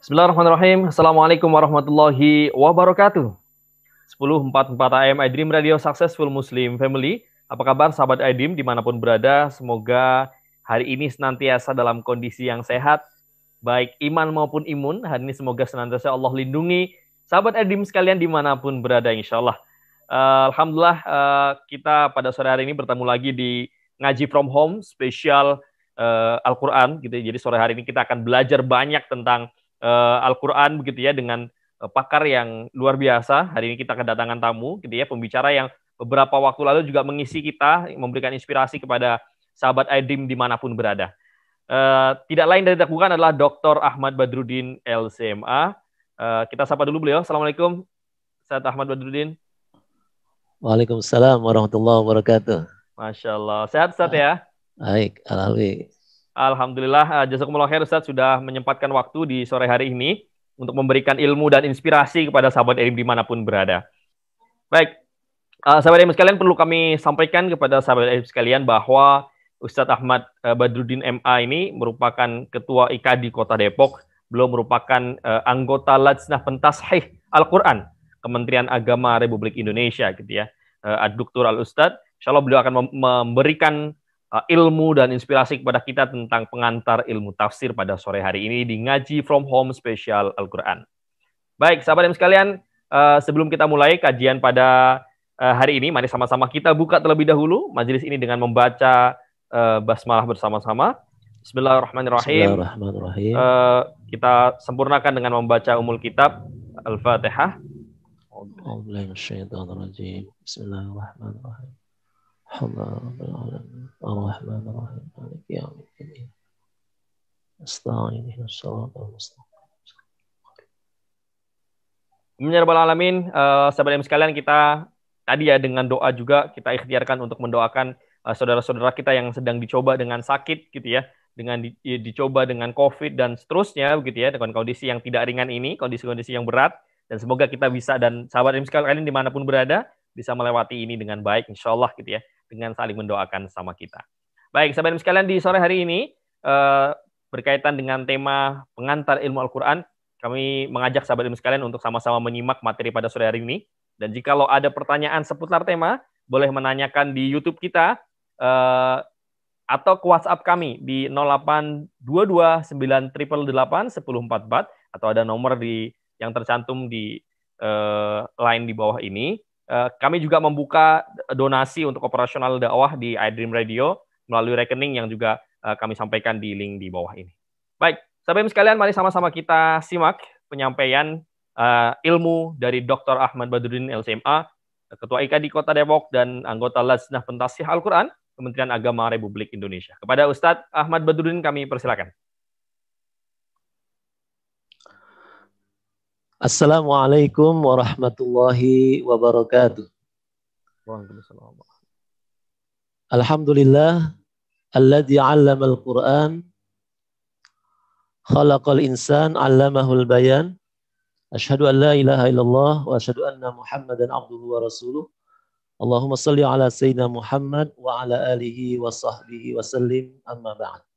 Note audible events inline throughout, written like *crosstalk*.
Bismillahirrahmanirrahim. Assalamualaikum warahmatullahi wabarakatuh. 1044 AM iDream Radio Successful Muslim Family. Apa kabar sahabat iDream di mana pun berada? Semoga hari ini senantiasa dalam kondisi yang sehat, baik iman maupun imun. Hari ini semoga senantiasa Allah lindungi sahabat iDream sekalian di mana pun berada insya Allah. Uh, Alhamdulillah uh, kita pada sore hari ini bertemu lagi di Ngaji From Home spesial uh, Al-Quran gitu. Jadi sore hari ini kita akan belajar banyak tentang uh, Al-Quran begitu ya dengan uh, pakar yang luar biasa. Hari ini kita kedatangan tamu gitu ya, pembicara yang beberapa waktu lalu juga mengisi kita, memberikan inspirasi kepada sahabat Aidim di mana pun berada. Uh, tidak lain dari bukan adalah Dr. Ahmad Badrudin LCMA. Uh, kita sapa dulu beliau. Assalamualaikum, Ustaz Ahmad Badrudin. Waalaikumsalam warahmatullahi wabarakatuh. Masya Allah. Sehat Ustaz ya? Baik, alhamdulillah. Alhamdulillah, uh, jazakumullah khair Ustaz sudah menyempatkan waktu di sore hari ini untuk memberikan ilmu dan inspirasi kepada sahabat ilmu di mana pun berada. Baik, uh, sahabat ilmu sekalian perlu kami sampaikan kepada sahabat ilmu sekalian bahwa Ustadz Ahmad uh, Badrudin MA ini merupakan ketua IK di Kota Depok, belum merupakan uh, anggota Lajnah Pentashih Al-Quran Kementerian Agama Republik Indonesia gitu ya. Uh, Ad-Duktur Al-Ustadz, insya Allah beliau akan memberikan ilmu dan inspirasi kepada kita tentang pengantar ilmu tafsir pada sore hari ini di Ngaji From Home Special Al-Quran. Baik, sahabat yang sekalian, uh, sebelum kita mulai kajian pada uh, hari ini, mari sama-sama kita buka terlebih dahulu majelis ini dengan membaca uh, basmalah bersama-sama. Bismillahirrahmanirrahim. Bismillahirrahmanirrahim. Uh, kita sempurnakan dengan membaca umul kitab Al-Fatihah. Bismillahirrahmanirrahim. الحمد العالمين الرحمن الرحيم مالك يوم الدين استعين الصراط المستقيم Alamin, uh, sahabat sekalian kita tadi ya dengan doa juga kita ikhtiarkan untuk mendoakan uh, saudara-saudara kita yang sedang dicoba dengan sakit gitu ya, dengan di, dicoba dengan COVID dan seterusnya begitu ya, dengan kondisi yang tidak ringan ini, kondisi-kondisi yang berat dan semoga kita bisa dan sahabat sekalian dimanapun berada bisa melewati ini dengan baik insya Allah gitu ya dengan saling mendoakan sama kita. Baik, sahabat sekalian di sore hari ini uh, berkaitan dengan tema pengantar ilmu Al-Quran, kami mengajak sahabat ilmu sekalian untuk sama-sama menyimak materi pada sore hari ini. Dan jika lo ada pertanyaan seputar tema, boleh menanyakan di YouTube kita uh, atau ke WhatsApp kami di 082298881044 atau ada nomor di yang tercantum di uh, line di bawah ini Eh, kami juga membuka donasi untuk operasional dakwah di iDream Radio melalui rekening yang juga uh, kami sampaikan di link di bawah ini. Baik, sahabat sekalian, mari sama-sama kita simak penyampaian uh, ilmu dari Dr. Ahmad Badruddin LCMA, Ketua IKA di Kota Depok dan anggota Lajnah Pentasih Al-Quran, Kementerian Agama Republik Indonesia. Kepada Ustadz Ahmad Badruddin kami persilakan. Assalamualaikum warahmatullahi wabarakatuh. Alhamdulillah alladzi 'allama al-Qur'an khalaqal insan 'allamahul bayan. Asyhadu an la ilaha illallah wa asyhadu anna Muhammadan abduhu wa rasuluh. Allahumma salli ala sayyidina Muhammad wa ala alihi wa sahbihi wa sallim amma ba'd.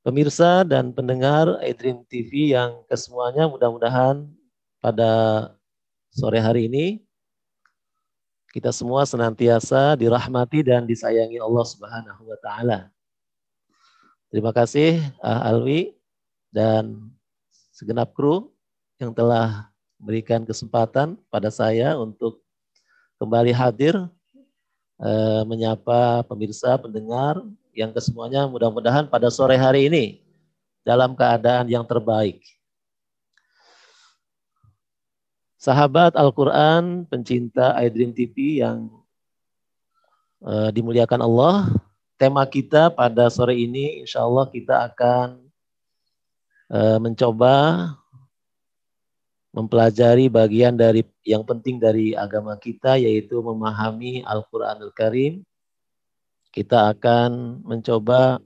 Pemirsa dan pendengar iDream TV yang kesemuanya mudah-mudahan pada sore hari ini kita semua senantiasa dirahmati dan disayangi Allah Subhanahu wa taala. Terima kasih Ah Alwi dan segenap kru yang telah berikan kesempatan pada saya untuk kembali hadir eh, menyapa pemirsa, pendengar yang kesemuanya mudah-mudahan pada sore hari ini dalam keadaan yang terbaik. Sahabat Al-Quran, pencinta iDream TV yang uh, dimuliakan Allah, tema kita pada sore ini insya Allah kita akan uh, mencoba mempelajari bagian dari yang penting dari agama kita yaitu memahami Al-Quranul Karim kita akan mencoba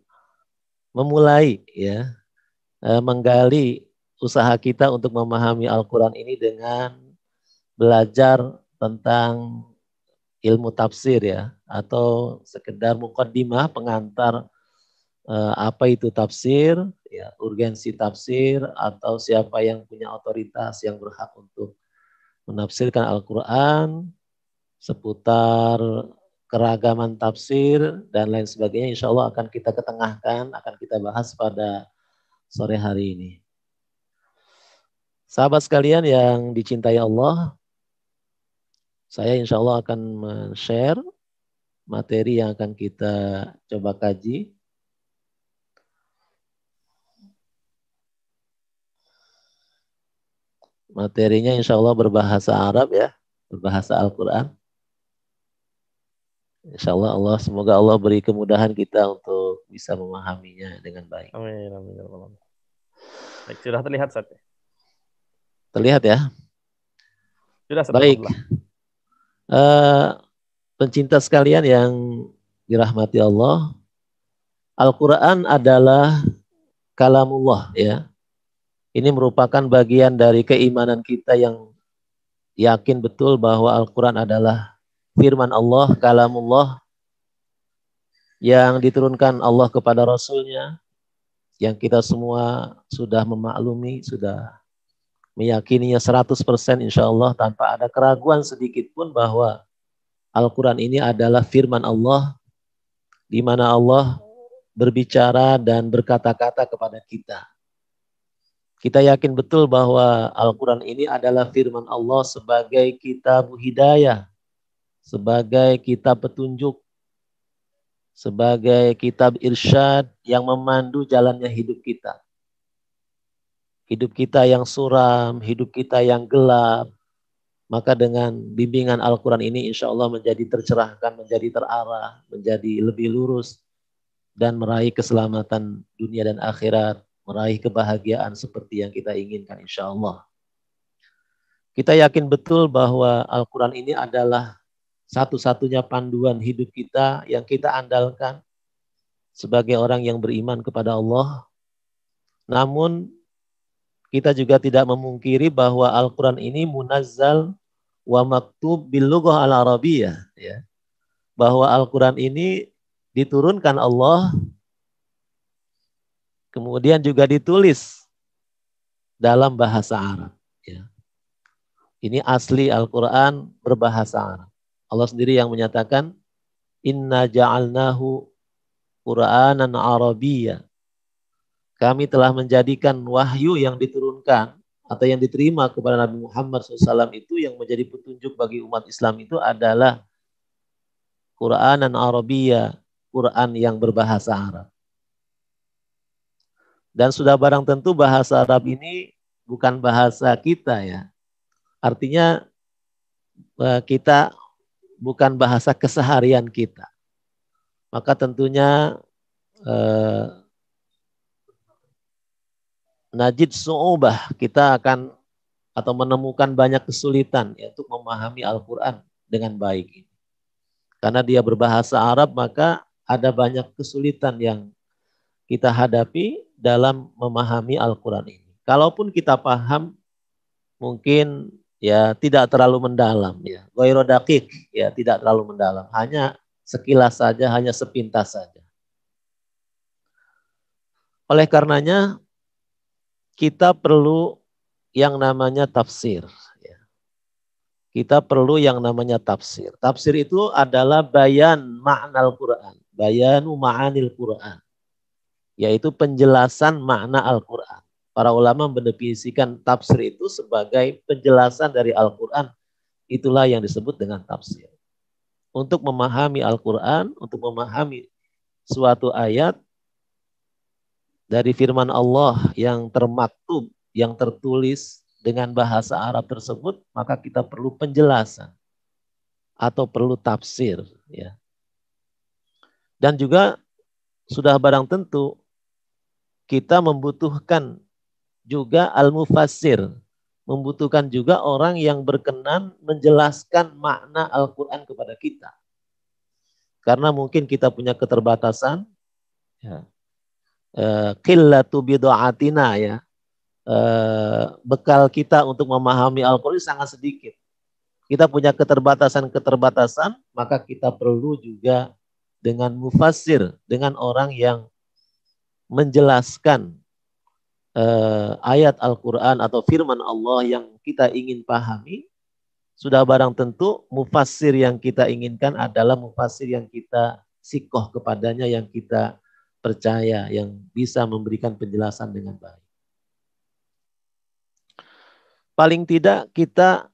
memulai ya eh, menggali usaha kita untuk memahami Al-Qur'an ini dengan belajar tentang ilmu tafsir ya atau sekedar mukaddimah pengantar eh, apa itu tafsir ya ya, urgensi tafsir atau siapa yang punya otoritas yang berhak untuk menafsirkan Al-Quran seputar keragaman tafsir dan lain sebagainya insya Allah akan kita ketengahkan, akan kita bahas pada sore hari ini. Sahabat sekalian yang dicintai Allah, saya insya Allah akan men-share materi yang akan kita coba kaji Materinya insya Allah berbahasa Arab ya, berbahasa Al-Quran. Insya Allah Allah semoga Allah beri kemudahan kita untuk bisa memahaminya dengan baik. Amin. amin. Ya baik, sudah terlihat saat Terlihat ya? Sudah Baik. Uh, pencinta sekalian yang dirahmati Allah, Al-Quran adalah kalamullah ya. Ini merupakan bagian dari keimanan kita yang yakin betul bahwa Al-Quran adalah firman Allah, kalamullah, yang diturunkan Allah kepada Rasulnya, yang kita semua sudah memaklumi, sudah meyakininya 100% insya Allah tanpa ada keraguan sedikit pun bahwa Al-Quran ini adalah firman Allah, di mana Allah berbicara dan berkata-kata kepada kita. Kita yakin betul bahwa Al-Quran ini adalah firman Allah sebagai kitab hidayah, sebagai kitab petunjuk, sebagai kitab irsyad yang memandu jalannya hidup kita. Hidup kita yang suram, hidup kita yang gelap, maka dengan bimbingan Al-Quran ini insya Allah menjadi tercerahkan, menjadi terarah, menjadi lebih lurus, dan meraih keselamatan dunia dan akhirat meraih kebahagiaan seperti yang kita inginkan insya Allah. Kita yakin betul bahwa Al-Quran ini adalah satu-satunya panduan hidup kita yang kita andalkan sebagai orang yang beriman kepada Allah. Namun kita juga tidak memungkiri bahwa Al-Quran ini munazzal wa maktub bil al-arabiyah. Ya. Bahwa Al-Quran ini diturunkan Allah Kemudian juga ditulis dalam bahasa Arab. Ya. Ini asli Al-Quran berbahasa Arab. Allah sendiri yang menyatakan, Inna ja'alnahu Qur'anan Arabiyya. Kami telah menjadikan wahyu yang diturunkan atau yang diterima kepada Nabi Muhammad SAW itu yang menjadi petunjuk bagi umat Islam itu adalah Qur'anan Arabiyya, Quran yang berbahasa Arab. Dan sudah barang tentu bahasa Arab ini bukan bahasa kita ya. Artinya eh, kita bukan bahasa keseharian kita. Maka tentunya eh, najid su'ubah kita akan atau menemukan banyak kesulitan ya, untuk memahami Al-Quran dengan baik. Karena dia berbahasa Arab maka ada banyak kesulitan yang kita hadapi dalam memahami Al-Quran ini. Kalaupun kita paham, mungkin ya tidak terlalu mendalam ya. Goirodakik ya tidak terlalu mendalam. Hanya sekilas saja, hanya sepintas saja. Oleh karenanya kita perlu yang namanya tafsir. Ya. Kita perlu yang namanya tafsir. Tafsir itu adalah bayan makna Al-Quran. Bayanu ma'anil Quran yaitu penjelasan makna Al-Quran. Para ulama mendefinisikan tafsir itu sebagai penjelasan dari Al-Quran. Itulah yang disebut dengan tafsir. Untuk memahami Al-Quran, untuk memahami suatu ayat dari firman Allah yang termaktub, yang tertulis dengan bahasa Arab tersebut, maka kita perlu penjelasan atau perlu tafsir. Ya. Dan juga sudah barang tentu kita membutuhkan juga al-mufassir, membutuhkan juga orang yang berkenan menjelaskan makna Al-Quran kepada kita. Karena mungkin kita punya keterbatasan, ya. Eh, qillatu bid'atina ya. Eh, bekal kita untuk memahami Al-Quran sangat sedikit. Kita punya keterbatasan-keterbatasan, maka kita perlu juga dengan mufassir, dengan orang yang menjelaskan uh, ayat Al-Quran atau firman Allah yang kita ingin pahami, sudah barang tentu mufassir yang kita inginkan adalah mufassir yang kita sikoh kepadanya, yang kita percaya, yang bisa memberikan penjelasan dengan baik. Paling tidak kita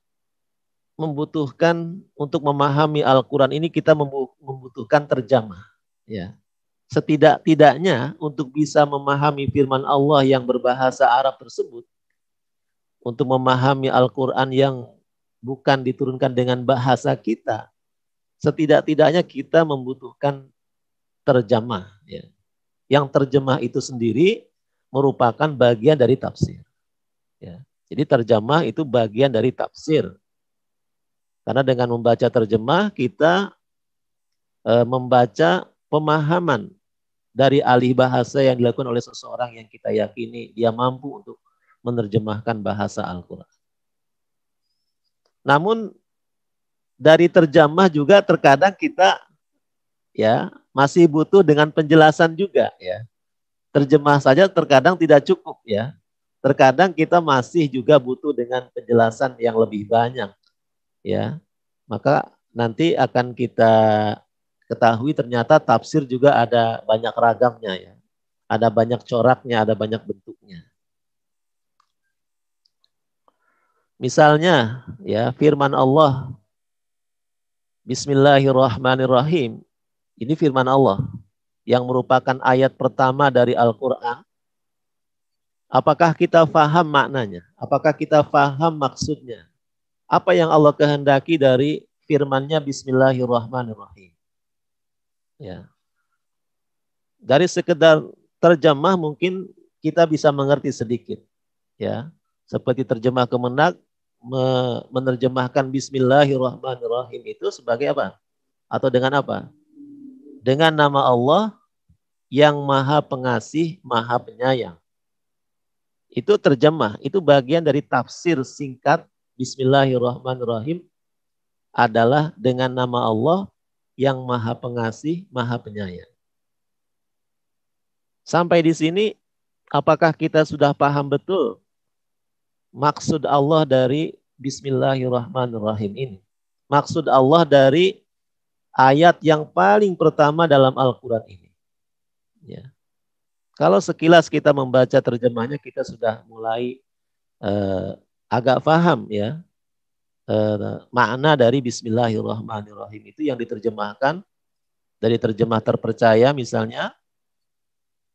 membutuhkan untuk memahami Al-Quran ini kita membutuhkan terjemah. Ya. Setidak-tidaknya untuk bisa memahami firman Allah yang berbahasa Arab tersebut, untuk memahami Al-Quran yang bukan diturunkan dengan bahasa kita, setidak-tidaknya kita membutuhkan terjemah. Ya. Yang terjemah itu sendiri merupakan bagian dari tafsir. Ya. Jadi terjemah itu bagian dari tafsir. Karena dengan membaca terjemah kita e, membaca pemahaman dari alih bahasa yang dilakukan oleh seseorang yang kita yakini dia mampu untuk menerjemahkan bahasa Al-Quran. Namun dari terjemah juga terkadang kita ya masih butuh dengan penjelasan juga ya. Terjemah saja terkadang tidak cukup ya. Terkadang kita masih juga butuh dengan penjelasan yang lebih banyak ya. Maka nanti akan kita ketahui ternyata tafsir juga ada banyak ragamnya ya. Ada banyak coraknya, ada banyak bentuknya. Misalnya ya firman Allah Bismillahirrahmanirrahim. Ini firman Allah yang merupakan ayat pertama dari Al-Qur'an. Apakah kita faham maknanya? Apakah kita faham maksudnya? Apa yang Allah kehendaki dari firman-Nya Bismillahirrahmanirrahim? Ya. Dari sekedar terjemah mungkin kita bisa mengerti sedikit. Ya. Seperti terjemah kemenak menerjemahkan Bismillahirrahmanirrahim itu sebagai apa? Atau dengan apa? Dengan nama Allah yang maha pengasih, maha penyayang. Itu terjemah, itu bagian dari tafsir singkat Bismillahirrahmanirrahim adalah dengan nama Allah yang maha pengasih, maha penyayang. Sampai di sini, apakah kita sudah paham betul maksud Allah dari Bismillahirrahmanirrahim ini? Maksud Allah dari ayat yang paling pertama dalam Al-Quran ini. Ya. Kalau sekilas kita membaca terjemahnya, kita sudah mulai uh, agak paham ya Eh, makna dari Bismillahirrahmanirrahim itu yang diterjemahkan dari terjemah terpercaya misalnya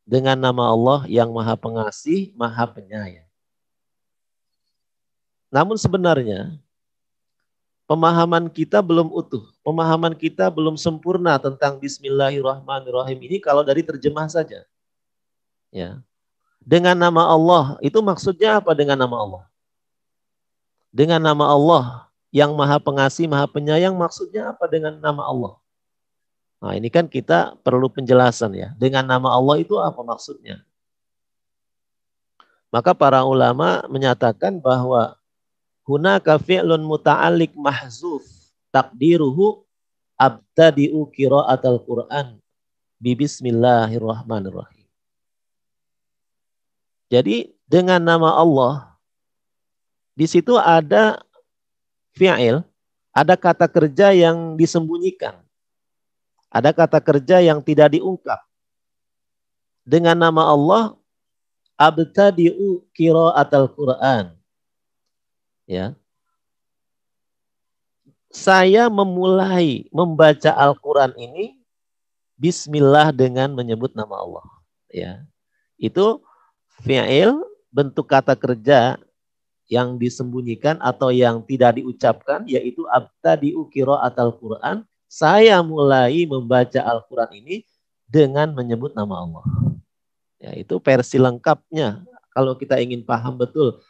dengan nama Allah yang Maha Pengasih, Maha Penyayang. Namun sebenarnya pemahaman kita belum utuh, pemahaman kita belum sempurna tentang Bismillahirrahmanirrahim ini kalau dari terjemah saja. Ya. Dengan nama Allah, itu maksudnya apa dengan nama Allah? Dengan nama Allah yang maha pengasih, maha penyayang maksudnya apa dengan nama Allah? Nah ini kan kita perlu penjelasan ya. Dengan nama Allah itu apa maksudnya? Maka para ulama menyatakan bahwa hunaka fi'lun muta'alik mahzuf takdiruhu abtadi'u qira'atal Qur'an bi bismillahirrahmanirrahim. Jadi dengan nama Allah di situ ada fi'il, ada kata kerja yang disembunyikan. Ada kata kerja yang tidak diungkap. Dengan nama Allah, abtadi'u qira'atal Qur'an. Ya. Saya memulai membaca Al-Qur'an ini bismillah dengan menyebut nama Allah. Ya. Itu fi'il bentuk kata kerja yang disembunyikan atau yang tidak diucapkan yaitu abtadi'u qira'atal Quran. Saya mulai membaca Al-Quran ini dengan menyebut nama Allah. Ya, itu versi lengkapnya. Kalau kita ingin paham betul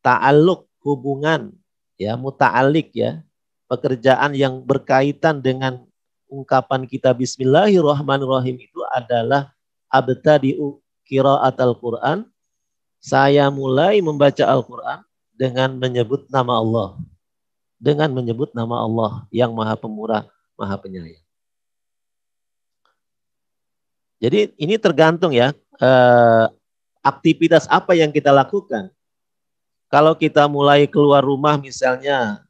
ta'aluk hubungan ya muta'alik ya pekerjaan yang berkaitan dengan ungkapan kita bismillahirrahmanirrahim itu adalah abtadi'u qira'atal Quran saya mulai membaca Al-Quran dengan menyebut nama Allah. Dengan menyebut nama Allah yang maha pemurah, maha penyayang. Jadi ini tergantung ya. Eh, aktivitas apa yang kita lakukan. Kalau kita mulai keluar rumah misalnya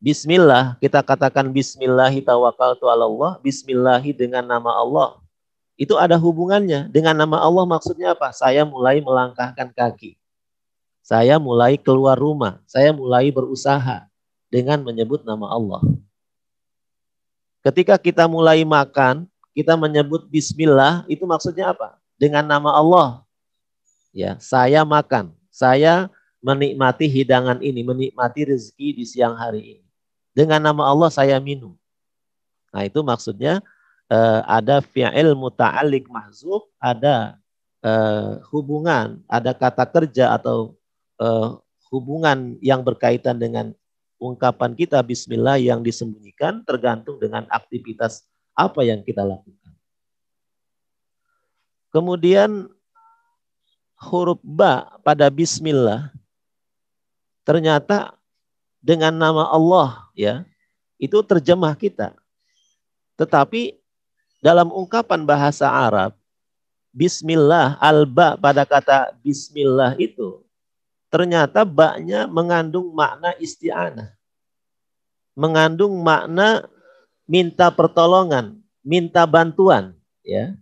Bismillah, kita katakan Bismillahi tawakkaltu Allah, Bismillahi dengan nama Allah. Itu ada hubungannya. Dengan nama Allah maksudnya apa? Saya mulai melangkahkan kaki. Saya mulai keluar rumah. Saya mulai berusaha dengan menyebut nama Allah. Ketika kita mulai makan, kita menyebut Bismillah, itu maksudnya apa? Dengan nama Allah. Ya, saya makan. Saya menikmati hidangan ini, menikmati rezeki di siang hari ini. Dengan nama Allah saya minum. Nah itu maksudnya uh, ada fi'il muta'alik mahzuf, ada uh, hubungan, ada kata kerja atau uh, hubungan yang berkaitan dengan ungkapan kita bismillah yang disembunyikan tergantung dengan aktivitas apa yang kita lakukan. Kemudian huruf ba pada bismillah ternyata dengan nama Allah ya itu terjemah kita. Tetapi dalam ungkapan bahasa Arab Bismillah, alba pada kata Bismillah itu ternyata baknya mengandung makna isti'anah. Mengandung makna minta pertolongan, minta bantuan. ya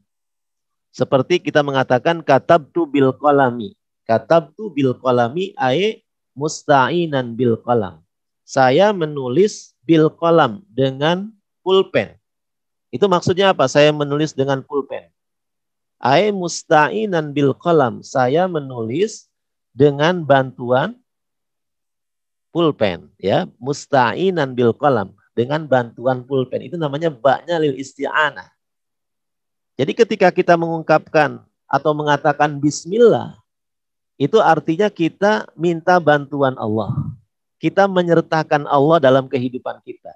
Seperti kita mengatakan katabtu bil kolami. Katabtu bil kolami ae musta'inan bil kolam. Saya menulis bil kolam dengan pulpen. Itu maksudnya apa? Saya menulis dengan pulpen. Ai musta'inan bil kolam. Saya menulis dengan bantuan pulpen. Ya, musta'inan bil kolam. Dengan bantuan pulpen. Itu namanya baknya lil isti'anah. Jadi ketika kita mengungkapkan atau mengatakan bismillah, itu artinya kita minta bantuan Allah. Kita menyertakan Allah dalam kehidupan kita.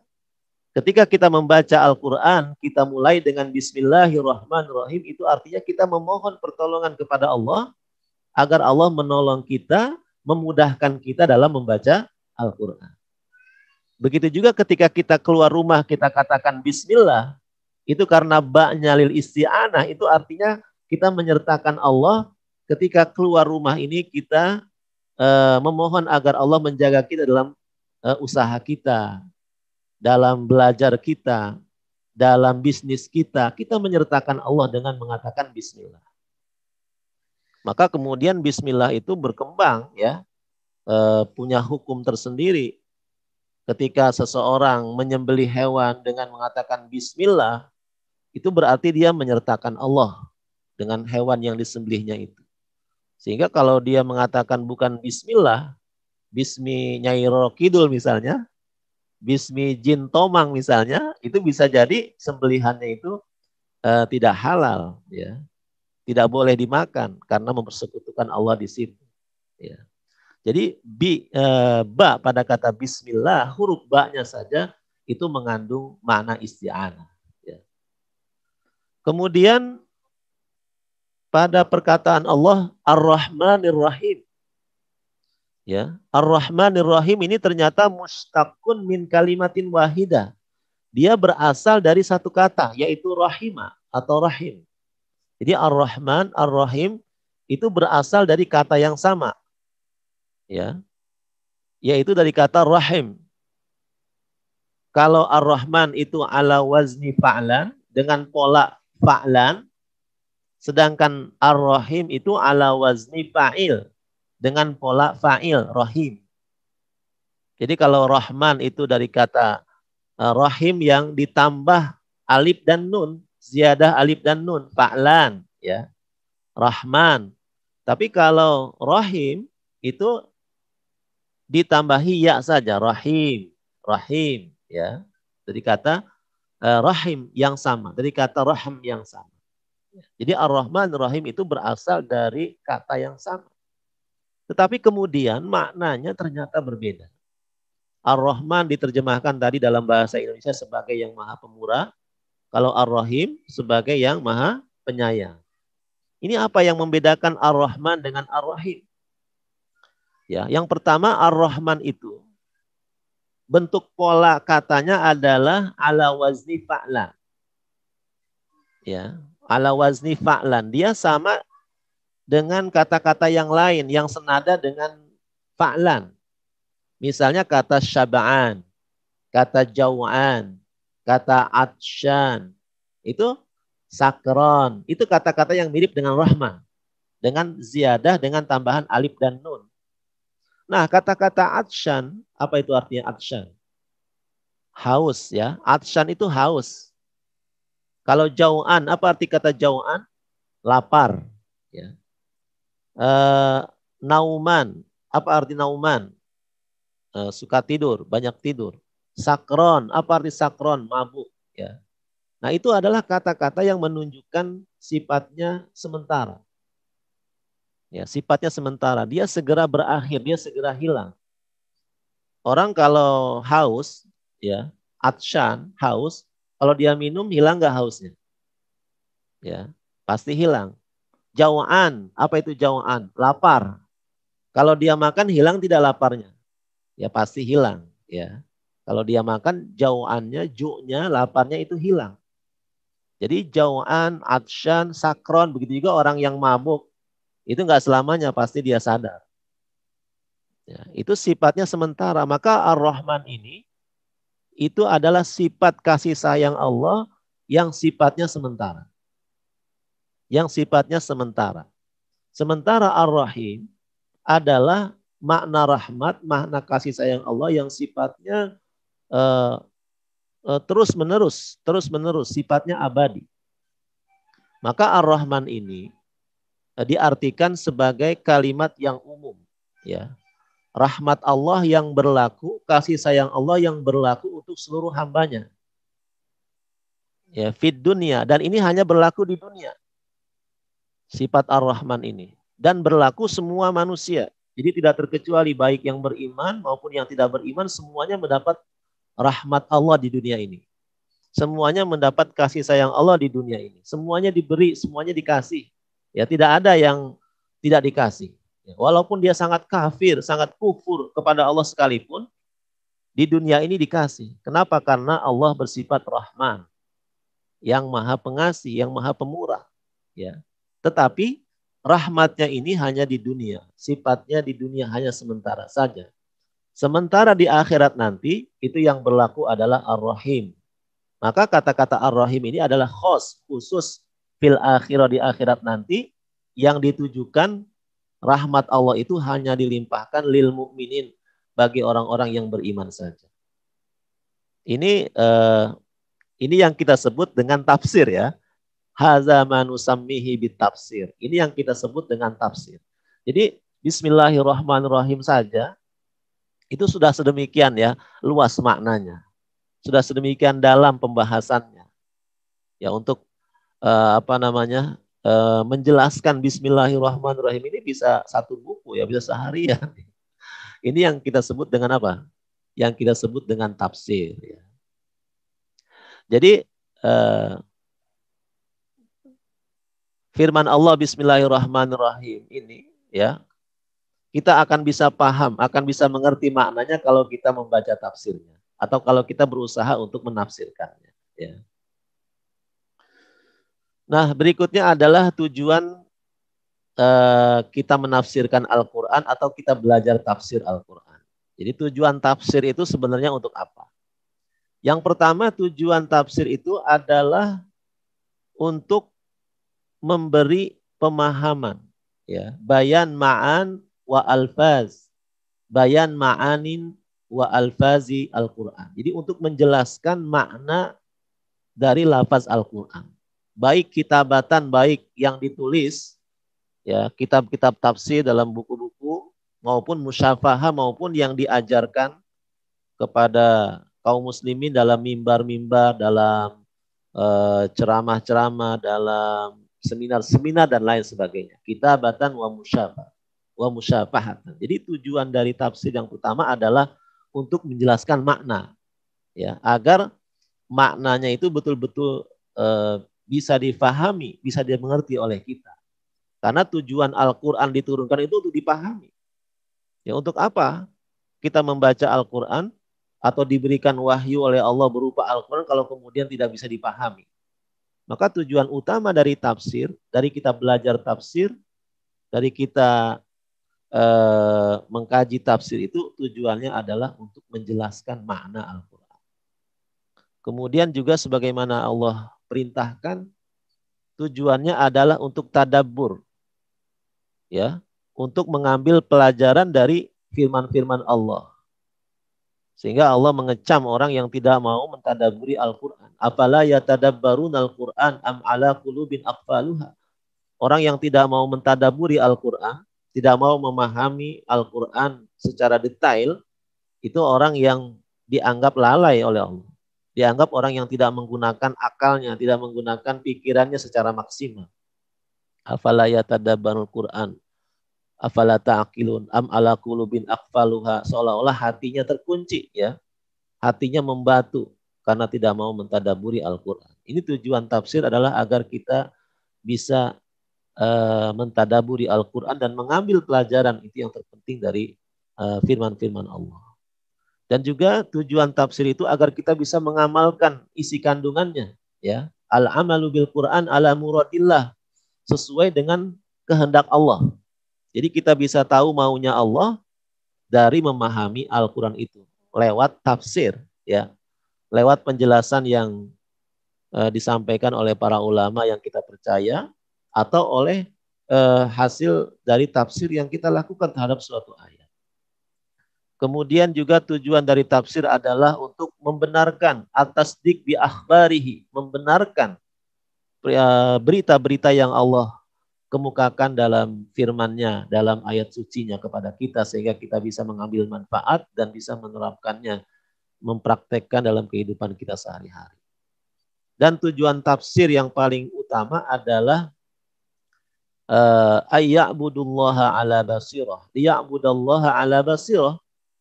Ketika kita membaca Al-Quran, kita mulai dengan Bismillahirrahmanirrahim. Itu artinya kita memohon pertolongan kepada Allah agar Allah menolong kita, memudahkan kita dalam membaca Al-Quran. Begitu juga ketika kita keluar rumah, kita katakan Bismillah. Itu karena ba'nya lil isti'anah. Itu artinya kita menyertakan Allah ketika keluar rumah ini kita uh, memohon agar Allah menjaga kita dalam uh, usaha kita, dalam belajar kita, dalam bisnis kita, kita menyertakan Allah dengan mengatakan bismillah. Maka kemudian bismillah itu berkembang ya, uh, punya hukum tersendiri. Ketika seseorang menyembelih hewan dengan mengatakan bismillah, itu berarti dia menyertakan Allah dengan hewan yang disembelihnya itu. Sehingga kalau dia mengatakan bukan bismillah, bismi Nyai Kidul misalnya, bismi Jin Tomang misalnya, itu bisa jadi sembelihannya itu uh, tidak halal ya. Tidak boleh dimakan karena mempersekutukan Allah di situ. Ya. Jadi bi, uh, ba pada kata bismillah, huruf ba-nya saja itu mengandung makna isti'anah. Ya. Kemudian pada perkataan Allah Ar-Rahmanir Rahim. Ya, Ar-Rahmanir Rahim ini ternyata mustaqun min kalimatin wahida. Dia berasal dari satu kata yaitu rahimah atau rahim. Jadi Ar-Rahman, Ar-Rahim itu berasal dari kata yang sama. Ya. Yaitu dari kata rahim. Kalau Ar-Rahman itu ala wazni fa'lan dengan pola fa'lan Sedangkan ar-rahim itu ala wazni fa'il dengan pola fa'il rahim. Jadi kalau rahman itu dari kata uh, rahim yang ditambah alif dan nun, ziyadah alif dan nun, fa'lan ya. Rahman. Tapi kalau rahim itu ditambahi ya saja rahim, rahim ya. Dari kata uh, rahim yang sama, dari kata rahim yang sama. Jadi Ar-Rahman Ar-Rahim itu berasal dari kata yang sama. Tetapi kemudian maknanya ternyata berbeda. Ar-Rahman diterjemahkan tadi dalam bahasa Indonesia sebagai yang maha pemurah. Kalau Ar-Rahim sebagai yang maha penyayang. Ini apa yang membedakan Ar-Rahman dengan Ar-Rahim? Ya, yang pertama Ar-Rahman itu bentuk pola katanya adalah ala wazni fa'la. Ya, ala wazni fa'lan. Dia sama dengan kata-kata yang lain yang senada dengan fa'lan. Misalnya kata syaba'an, kata jaw'an, kata atsyan. Itu sakron. Itu kata-kata yang mirip dengan rahman. Dengan ziyadah, dengan tambahan alif dan nun. Nah, kata-kata atsyan, apa itu artinya atsyan? Haus ya. Atsyan itu haus. Kalau jauhan, apa arti kata jauhan? Lapar. Ya. E, nauman, apa arti nauman? E, suka tidur, banyak tidur. Sakron, apa arti sakron? Mabuk. Ya. Nah itu adalah kata-kata yang menunjukkan sifatnya sementara. Ya, sifatnya sementara. Dia segera berakhir, dia segera hilang. Orang kalau haus, ya, atshan, haus, kalau dia minum hilang nggak hausnya? Ya, pasti hilang. Jawaan, apa itu jawaan? Lapar. Kalau dia makan hilang tidak laparnya? Ya pasti hilang, ya. Kalau dia makan jawaannya, juk-nya, laparnya itu hilang. Jadi jauhan, atshan, sakron, begitu juga orang yang mabuk, itu nggak selamanya pasti dia sadar. Ya, itu sifatnya sementara. Maka Ar-Rahman ini itu adalah sifat kasih sayang Allah yang sifatnya sementara. Yang sifatnya sementara. Sementara Ar-Rahim adalah makna rahmat, makna kasih sayang Allah yang sifatnya uh, uh, terus menerus, terus menerus, sifatnya abadi. Maka Ar-Rahman ini diartikan sebagai kalimat yang umum ya. Rahmat Allah yang berlaku kasih sayang Allah yang berlaku untuk seluruh hambanya. Ya fit dunia. Dan ini hanya berlaku di dunia sifat ar-Rahman ini. Dan berlaku semua manusia. Jadi tidak terkecuali baik yang beriman maupun yang tidak beriman semuanya mendapat rahmat Allah di dunia ini semuanya mendapat kasih sayang Allah di dunia ini semuanya diberi semuanya dikasih Ya tidak ada yang tidak dikasih. Ya, walaupun dia sangat kafir, sangat kufur kepada Allah sekalipun, di dunia ini dikasih. Kenapa? Karena Allah bersifat Rahman, yang maha pengasih, yang maha pemurah. Ya. Tetapi rahmatnya ini hanya di dunia. Sifatnya di dunia hanya sementara saja. Sementara di akhirat nanti, itu yang berlaku adalah Ar-Rahim. Maka kata-kata Ar-Rahim ini adalah khos, khusus fil akhirah di akhirat nanti yang ditujukan rahmat Allah itu hanya dilimpahkan lil mukminin bagi orang-orang yang beriman saja. Ini uh, ini yang kita sebut dengan tafsir ya. Haza manusammihi tafsir. Ini yang kita sebut dengan tafsir. Jadi bismillahirrahmanirrahim saja itu sudah sedemikian ya luas maknanya. Sudah sedemikian dalam pembahasannya. Ya untuk uh, apa namanya uh, menjelaskan Bismillahirrahmanirrahim ini bisa satu buku ya bisa seharian. *laughs* Ini yang kita sebut dengan apa? Yang kita sebut dengan tafsir. Ya. Jadi uh, firman Allah Bismillahirrahmanirrahim ini ya kita akan bisa paham, akan bisa mengerti maknanya kalau kita membaca tafsirnya atau kalau kita berusaha untuk menafsirkannya. Ya. Nah, berikutnya adalah tujuan uh, kita menafsirkan Al-Quran atau kita belajar tafsir Al-Quran. Jadi tujuan tafsir itu sebenarnya untuk apa? Yang pertama tujuan tafsir itu adalah untuk memberi pemahaman. Ya, bayan ma'an wa alfaz. Bayan ma'anin wa alfazi Al-Quran. Jadi untuk menjelaskan makna dari lafaz Al-Quran baik kitabatan baik yang ditulis ya kitab-kitab tafsir dalam buku-buku maupun musyafahah maupun yang diajarkan kepada kaum muslimin dalam mimbar-mimbar dalam uh, ceramah-ceramah dalam seminar-seminar dan lain sebagainya kitabatan wa musyafah wa musyafahatan jadi tujuan dari tafsir yang pertama adalah untuk menjelaskan makna ya agar maknanya itu betul-betul uh, bisa difahami, bisa dimengerti oleh kita. Karena tujuan Al-Quran diturunkan itu untuk dipahami. Ya untuk apa kita membaca Al-Quran atau diberikan wahyu oleh Allah berupa Al-Quran kalau kemudian tidak bisa dipahami. Maka tujuan utama dari tafsir, dari kita belajar tafsir, dari kita eh, mengkaji tafsir itu tujuannya adalah untuk menjelaskan makna Al-Quran. Kemudian juga sebagaimana Allah perintahkan, tujuannya adalah untuk tadabbur. Ya, untuk mengambil pelajaran dari firman-firman Allah. Sehingga Allah mengecam orang yang tidak mau mentadaburi Al-Quran. Apala yatadabbarun Al-Quran am ala kulubin akfaluha. Orang yang tidak mau mentadaburi Al-Quran, tidak mau memahami Al-Quran secara detail, itu orang yang dianggap lalai oleh Allah. Dianggap orang yang tidak menggunakan akalnya, tidak menggunakan pikirannya secara maksimal. Afala yatadabbarul Quran afala ta'qilun am ala qulubin aqfaluha seolah-olah hatinya terkunci ya. Hatinya membatu karena tidak mau mentadaburi Al-Qur'an. Ini tujuan tafsir adalah agar kita bisa uh, mentadaburi Al-Qur'an dan mengambil pelajaran itu yang terpenting dari uh, firman-firman Allah. Dan juga tujuan tafsir itu agar kita bisa mengamalkan isi kandungannya ya. Al-amalu bil Qur'an ala muradillah sesuai dengan kehendak Allah. Jadi kita bisa tahu maunya Allah dari memahami Al-Quran itu lewat tafsir, ya, lewat penjelasan yang e, disampaikan oleh para ulama yang kita percaya atau oleh e, hasil dari tafsir yang kita lakukan terhadap suatu ayat. Kemudian juga tujuan dari tafsir adalah untuk membenarkan atas dik bi akhbarihi, membenarkan eh, berita-berita yang Allah kemukakan dalam firman-Nya, dalam ayat sucinya kepada kita sehingga kita bisa mengambil manfaat dan bisa menerapkannya, mempraktekkan dalam kehidupan kita sehari-hari. Dan tujuan tafsir yang paling utama adalah ayya'budullaha ala basirah. Liya'budallaha ala basirah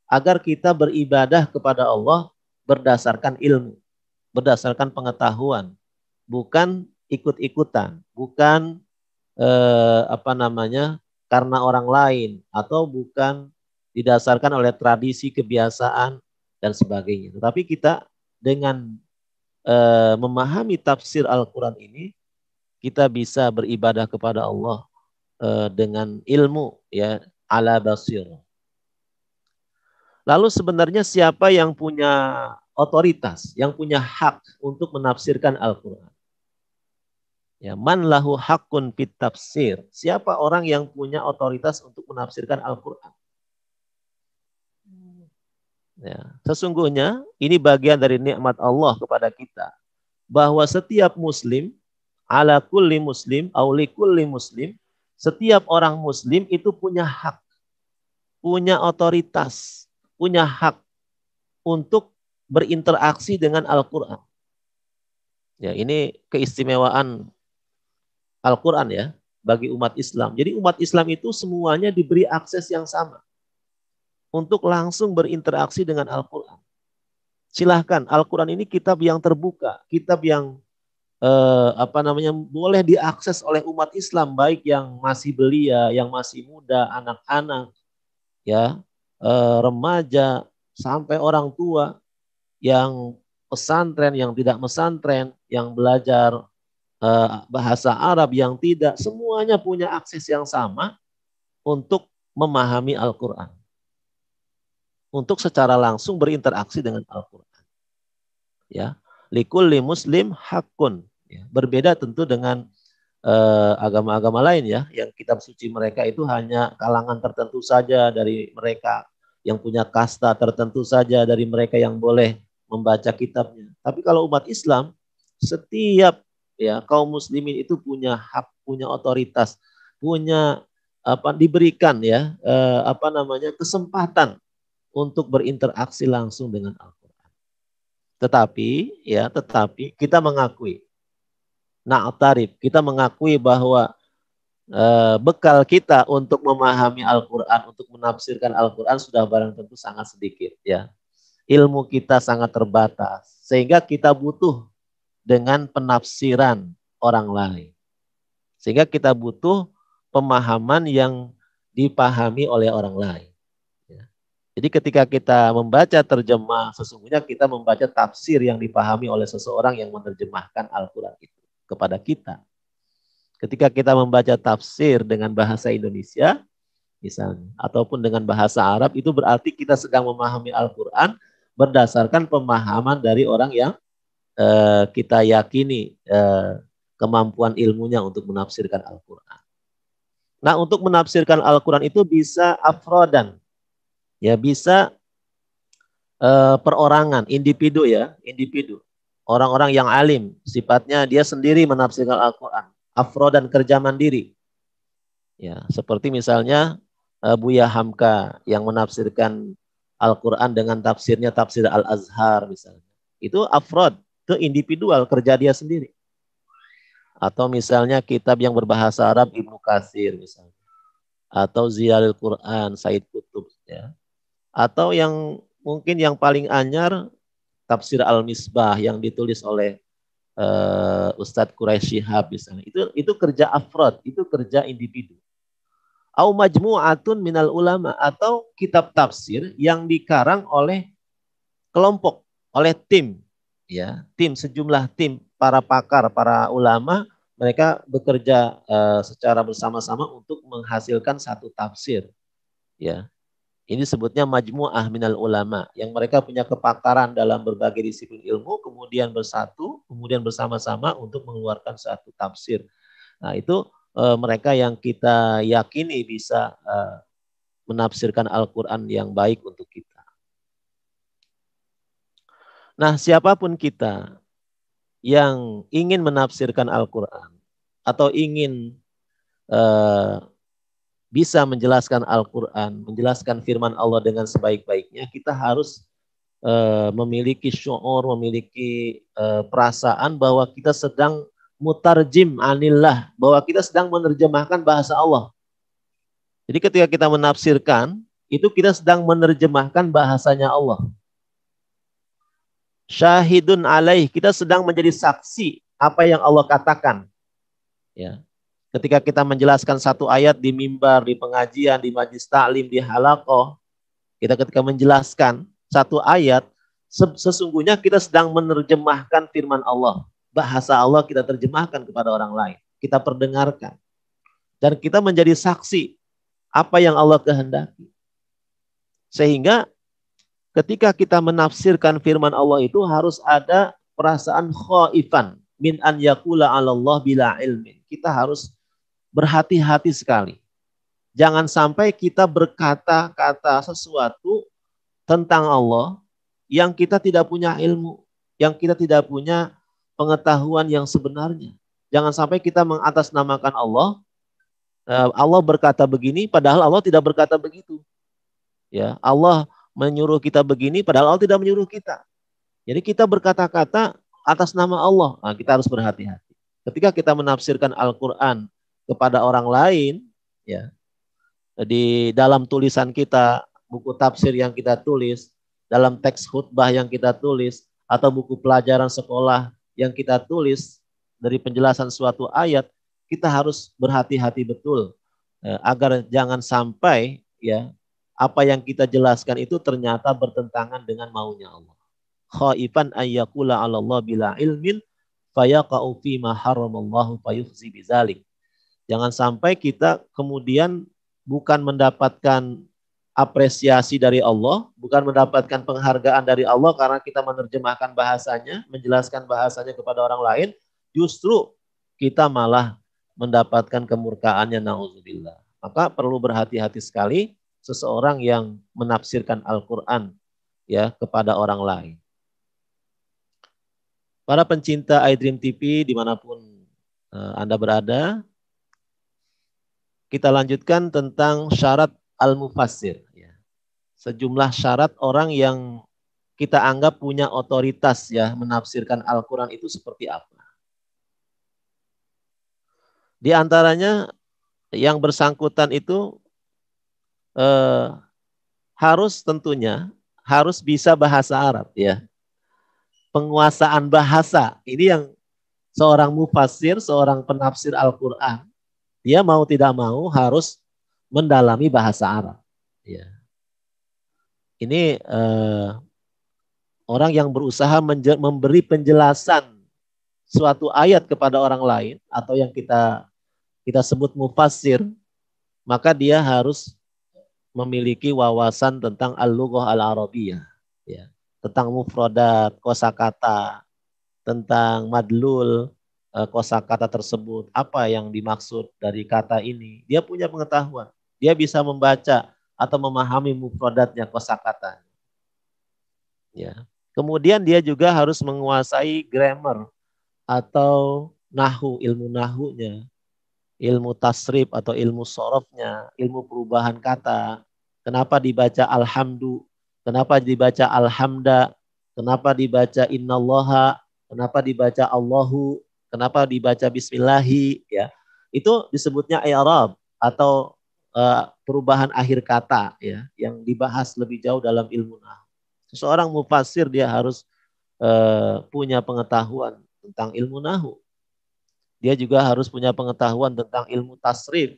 agar kita beribadah kepada Allah berdasarkan ilmu, berdasarkan pengetahuan, bukan ikut-ikutan, bukan eh, apa namanya karena orang lain atau bukan didasarkan oleh tradisi kebiasaan dan sebagainya. Tetapi kita dengan eh, memahami tafsir Al-Quran ini kita bisa beribadah kepada Allah eh, dengan ilmu ya ala basir. Lalu sebenarnya siapa yang punya otoritas, yang punya hak untuk menafsirkan Al-Quran? Ya, man lahu hakun fit tafsir. Siapa orang yang punya otoritas untuk menafsirkan Al-Qur'an? Ya, sesungguhnya ini bagian dari nikmat Allah kepada kita bahwa setiap muslim ala kulli muslim auli kulli muslim setiap orang muslim itu punya hak punya otoritas punya hak untuk berinteraksi dengan Al-Qur'an. Ya, ini keistimewaan Al-Quran ya bagi umat Islam. Jadi umat Islam itu semuanya diberi akses yang sama untuk langsung berinteraksi dengan Al-Quran. Silahkan, Al-Quran ini kitab yang terbuka, kitab yang eh, apa namanya boleh diakses oleh umat Islam baik yang masih belia, yang masih muda, anak-anak, ya eh, remaja sampai orang tua yang pesantren, yang tidak pesantren, yang belajar Eh, bahasa Arab yang tidak, semuanya punya akses yang sama untuk memahami Al-Quran. Untuk secara langsung berinteraksi dengan Al-Quran. Ya, likulli muslim hakun. Ya, berbeda tentu dengan eh, agama-agama uh, lain ya, yang kitab suci mereka itu hanya kalangan tertentu saja dari mereka yang punya kasta tertentu saja dari mereka yang boleh membaca kitabnya. Tapi kalau umat Islam, setiap ya kaum muslimin itu punya hak, punya otoritas, punya apa diberikan ya eh, apa namanya kesempatan untuk berinteraksi langsung dengan Al-Qur'an. Tetapi ya, tetapi kita mengakui na'tarif, kita mengakui bahwa eh, bekal kita untuk memahami Al-Qur'an, untuk menafsirkan Al-Qur'an sudah barang tentu sangat sedikit ya. Ilmu kita sangat terbatas sehingga kita butuh dengan penafsiran orang lain. Sehingga kita butuh pemahaman yang dipahami oleh orang lain. Ya. Jadi ketika kita membaca terjemah, sesungguhnya kita membaca tafsir yang dipahami oleh seseorang yang menerjemahkan Al-Quran itu kepada kita. Ketika kita membaca tafsir dengan bahasa Indonesia, misalnya, ataupun dengan bahasa Arab, itu berarti kita sedang memahami Al-Quran berdasarkan pemahaman dari orang yang uh, kita yakini uh, kemampuan ilmunya untuk menafsirkan Al-Quran. Nah, untuk menafsirkan Al-Quran itu bisa afrodan, ya bisa uh, perorangan, individu ya, individu. Orang-orang yang alim, sifatnya dia sendiri menafsirkan Al-Quran afro dan kerja mandiri. Ya, seperti misalnya Buya Hamka yang menafsirkan Al-Quran dengan tafsirnya tafsir Al-Azhar misalnya. Itu afrod, itu individual kerja dia sendiri. Atau misalnya kitab yang berbahasa Arab Ibnu Kasir misalnya. Atau Ziyaril Quran Said Kutub ya. Atau yang mungkin yang paling anyar tafsir Al-Misbah yang ditulis oleh uh, Ustadz Quraisy Shihab misalnya. Itu itu kerja afrod, itu kerja individu. Au majmu'atun minal ulama atau kitab tafsir yang dikarang oleh kelompok, oleh tim, ya, tim sejumlah tim para pakar, para ulama, mereka bekerja uh, secara bersama-sama untuk menghasilkan satu tafsir, ya. Ini sebutnya majmu'ah minal ulama yang mereka punya kepakaran dalam berbagai disiplin ilmu kemudian bersatu, kemudian bersama-sama untuk mengeluarkan satu tafsir. Nah, itu e, mereka yang kita yakini bisa e, menafsirkan Al-Qur'an yang baik untuk kita. Nah, siapa pun kita yang ingin menafsirkan Al-Qur'an atau ingin uh, bisa menjelaskan Al-Quran, menjelaskan firman Allah dengan sebaik-baiknya, kita harus uh, memiliki syu'ur, memiliki uh, perasaan bahwa kita sedang mutarjim anillah, bahwa kita sedang menerjemahkan bahasa Allah. Jadi ketika kita menafsirkan, itu kita sedang menerjemahkan bahasanya Allah. Syahidun alaih, kita sedang menjadi saksi apa yang Allah katakan. Ya, Ketika kita menjelaskan satu ayat di mimbar, di pengajian, di majlis taklim, di halakoh, kita ketika menjelaskan satu ayat, sesungguhnya kita sedang menerjemahkan firman Allah. Bahasa Allah kita terjemahkan kepada orang lain. Kita perdengarkan. Dan kita menjadi saksi apa yang Allah kehendaki. Sehingga ketika kita menafsirkan firman Allah itu harus ada perasaan khaifan min an yakula Allah bila ilmin. Kita harus berhati-hati sekali. Jangan sampai kita berkata-kata sesuatu tentang Allah yang kita tidak punya ilmu, yang kita tidak punya pengetahuan yang sebenarnya. Jangan sampai kita mengatasnamakan Allah. Eh, Allah berkata begini, padahal Allah tidak berkata begitu. Ya, Allah menyuruh kita begini, padahal Allah tidak menyuruh kita. Jadi kita berkata-kata atas nama Allah. Nah, kita harus berhati-hati. Ketika kita menafsirkan Al-Quran kepada orang lain ya di dalam tulisan kita buku tafsir yang kita tulis dalam teks khutbah yang kita tulis atau buku pelajaran sekolah yang kita tulis dari penjelasan suatu ayat kita harus berhati-hati betul ya, agar jangan sampai ya apa yang kita jelaskan itu ternyata bertentangan dengan maunya Allah. Khaifan ayyakula 'ala Allah bila ilmin fayaqa'u fi ma haramallahu fayukhzi bizalik. Jangan sampai kita kemudian bukan mendapatkan apresiasi dari Allah, bukan mendapatkan penghargaan dari Allah karena kita menerjemahkan bahasanya, menjelaskan bahasanya kepada orang lain, justru kita malah mendapatkan kemurkaannya nauzubillah. Maka perlu berhati-hati sekali seseorang yang menafsirkan Al-Qur'an ya kepada orang lain. Para pencinta iDream TV di mana pun uh, Anda berada, kita lanjutkan tentang syarat al-mufassir. Ya. Sejumlah syarat orang yang kita anggap punya otoritas ya menafsirkan Al-Quran itu seperti apa. Di antaranya yang bersangkutan itu eh, harus tentunya harus bisa bahasa Arab ya. Penguasaan bahasa ini yang seorang mufassir, seorang penafsir Al-Quran dia mau tidak mau harus mendalami bahasa Arab. Ya. Ini eh, orang yang berusaha memberi penjelasan suatu ayat kepada orang lain atau yang kita kita sebut mufassir, maka dia harus memiliki wawasan tentang al-lughah al-arabiyah, ya, tentang mufradat, kosakata, tentang madlul eh, kosakata tersebut, apa yang dimaksud dari kata ini. Dia punya pengetahuan. Dia bisa membaca atau memahami mufradatnya kosakata. Ya. Kemudian dia juga harus menguasai grammar atau nahu, ilmu nahunya, ilmu tasrif atau ilmu sorofnya, ilmu perubahan kata. Kenapa dibaca alhamdu? Kenapa dibaca alhamda? Kenapa dibaca innallaha? Kenapa dibaca Allahu? Kenapa dibaca bismillahi? Ya, itu disebutnya i'rab atau uh, perubahan akhir kata ya yang dibahas lebih jauh dalam ilmu nahu. Seorang mufasir dia harus uh, punya pengetahuan tentang ilmu nahu. Dia juga harus punya pengetahuan tentang ilmu tasrif.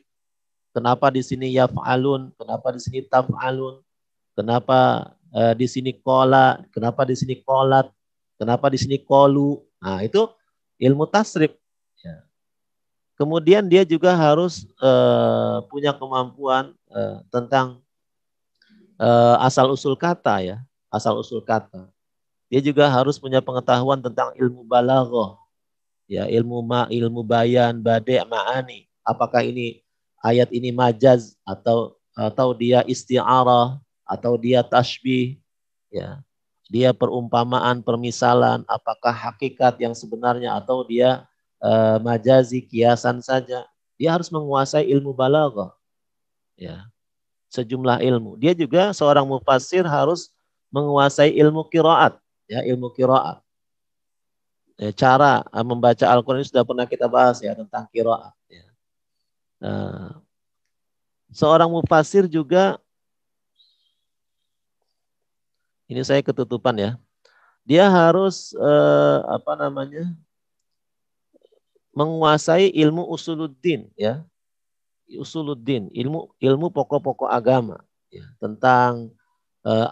Kenapa di sini ya fa'alun, kenapa di sini taf'alun, kenapa uh, di sini kola, kenapa di sini kolat, kenapa di sini kolu. Nah, itu ilmu tasrif. Ya. Kemudian dia juga harus uh, punya kemampuan uh, tentang uh, asal usul kata ya, asal usul kata. Dia juga harus punya pengetahuan tentang ilmu balaghah, ya ilmu ma ilmu bayan bade ma'ani apakah ini ayat ini majaz atau atau dia isti'arah atau dia tasbih ya dia perumpamaan permisalan apakah hakikat yang sebenarnya atau dia uh, majazi kiasan saja dia harus menguasai ilmu balaghah ya sejumlah ilmu dia juga seorang mufassir harus menguasai ilmu kiraat ya ilmu kiraat ya, cara uh, membaca Al-Quran sudah pernah kita bahas ya tentang kiroat. Ya. Uh, seorang mufasir juga ini saya ketutupan ya. Dia harus uh, apa namanya menguasai ilmu usuluddin ya. Usuluddin, ilmu ilmu pokok-pokok agama ya, tentang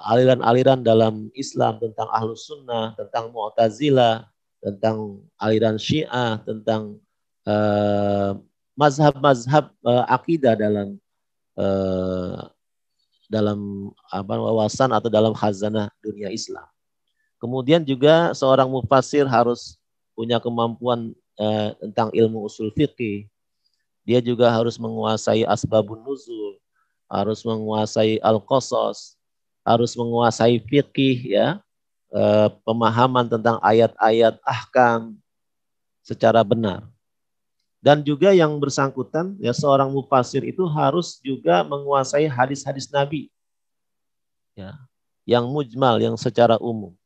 aliran-aliran uh, dalam Islam, tentang ahlus sunnah, tentang mu'tazilah, tentang aliran Syiah, tentang uh, mazhab-mazhab uh, akidah dalam uh, dalam apa wawasan atau dalam khazanah dunia Islam. Kemudian juga seorang mufasir harus punya kemampuan uh, tentang ilmu usul fikih. Dia juga harus menguasai asbabun nuzul, harus menguasai al-qasas, harus menguasai fikih ya, Eh, pemahaman tentang ayat-ayat ahkam secara benar. Dan juga yang bersangkutan, ya seorang mufasir itu harus juga menguasai hadis-hadis Nabi. Ya, yang mujmal, yang secara umum.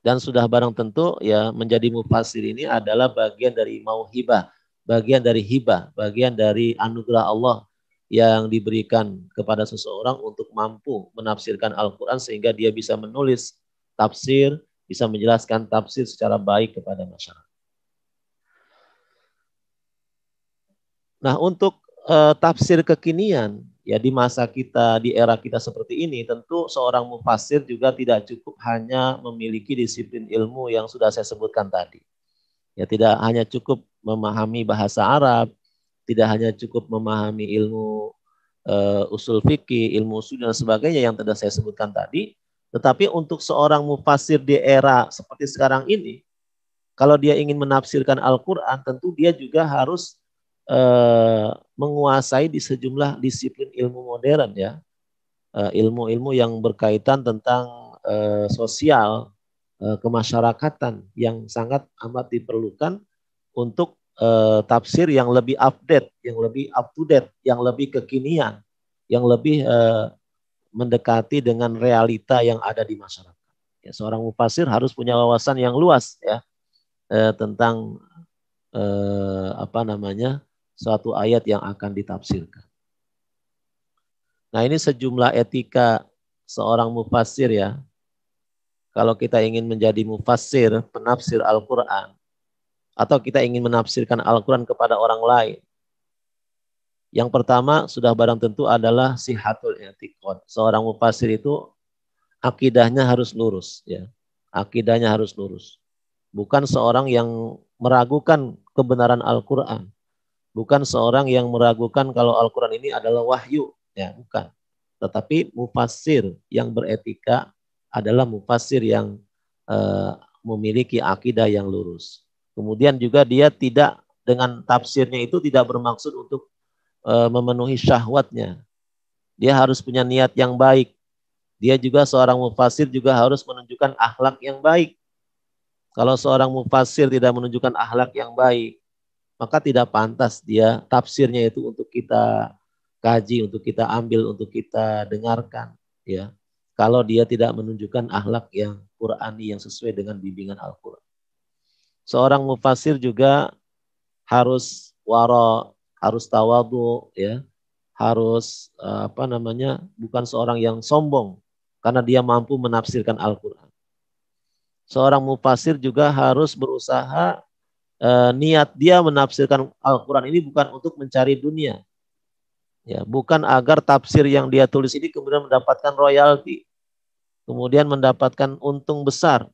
Dan sudah barang tentu ya menjadi mufasir ini adalah bagian dari mauhibah, bagian dari hibah, bagian dari anugerah Allah yang diberikan kepada seseorang untuk mampu menafsirkan Al-Quran sehingga dia bisa menulis tafsir, bisa menjelaskan tafsir secara baik kepada masyarakat. Nah, untuk uh, tafsir kekinian ya di masa kita di era kita seperti ini tentu seorang mufasir juga tidak cukup hanya memiliki disiplin ilmu yang sudah saya sebutkan tadi. Ya tidak hanya cukup memahami bahasa Arab, tidak hanya cukup memahami ilmu uh, usul fikih, ilmu usul dan sebagainya yang tadi saya sebutkan tadi, tetapi untuk seorang mufasir di era seperti sekarang ini, kalau dia ingin menafsirkan Al-Quran, tentu dia juga harus uh, menguasai di sejumlah disiplin ilmu modern ya, uh, ilmu-ilmu yang berkaitan tentang uh, sosial, kemasyarakatan yang sangat amat diperlukan untuk tafsir yang lebih update, yang lebih up to date, yang lebih kekinian, yang lebih mendekati dengan realita yang ada di masyarakat. Ya, seorang mufasir harus punya wawasan yang luas ya tentang uh, apa namanya suatu ayat yang akan ditafsirkan. Nah ini sejumlah etika seorang mufasir ya. Kalau kita ingin menjadi mufasir, penafsir Al-Quran, atau kita ingin menafsirkan Al-Quran kepada orang lain. Yang pertama sudah barang tentu adalah sihatul i'tiqad. Seorang mufasir itu akidahnya harus lurus ya. Akidahnya harus lurus. Bukan seorang yang meragukan kebenaran Al-Quran Bukan seorang yang meragukan kalau Al-Quran ini adalah wahyu. Ya, bukan. Tetapi mufasir yang beretika adalah mufasir yang uh, memiliki akidah yang lurus. Kemudian juga dia tidak dengan tafsirnya itu tidak bermaksud untuk uh, memenuhi syahwatnya. Dia harus punya niat yang baik. Dia juga seorang mufasir juga harus menunjukkan akhlak yang baik. Kalau seorang mufasir tidak menunjukkan akhlak yang baik, maka tidak pantas dia tafsirnya itu untuk kita kaji, untuk kita ambil, untuk kita dengarkan, ya. Kalau dia tidak menunjukkan akhlak yang Qurani yang sesuai dengan bimbingan Al-Qur'an. Seorang mufasir juga harus waro, harus tawadu, ya. Harus eh, apa namanya? bukan seorang yang sombong karena dia mampu menafsirkan Al-Qur'an. Seorang mufasir juga harus berusaha eh, niat dia menafsirkan Al-Quran ini bukan untuk mencari dunia, Ya, bukan agar tafsir yang dia tulis ini kemudian mendapatkan royalti, kemudian mendapatkan untung besar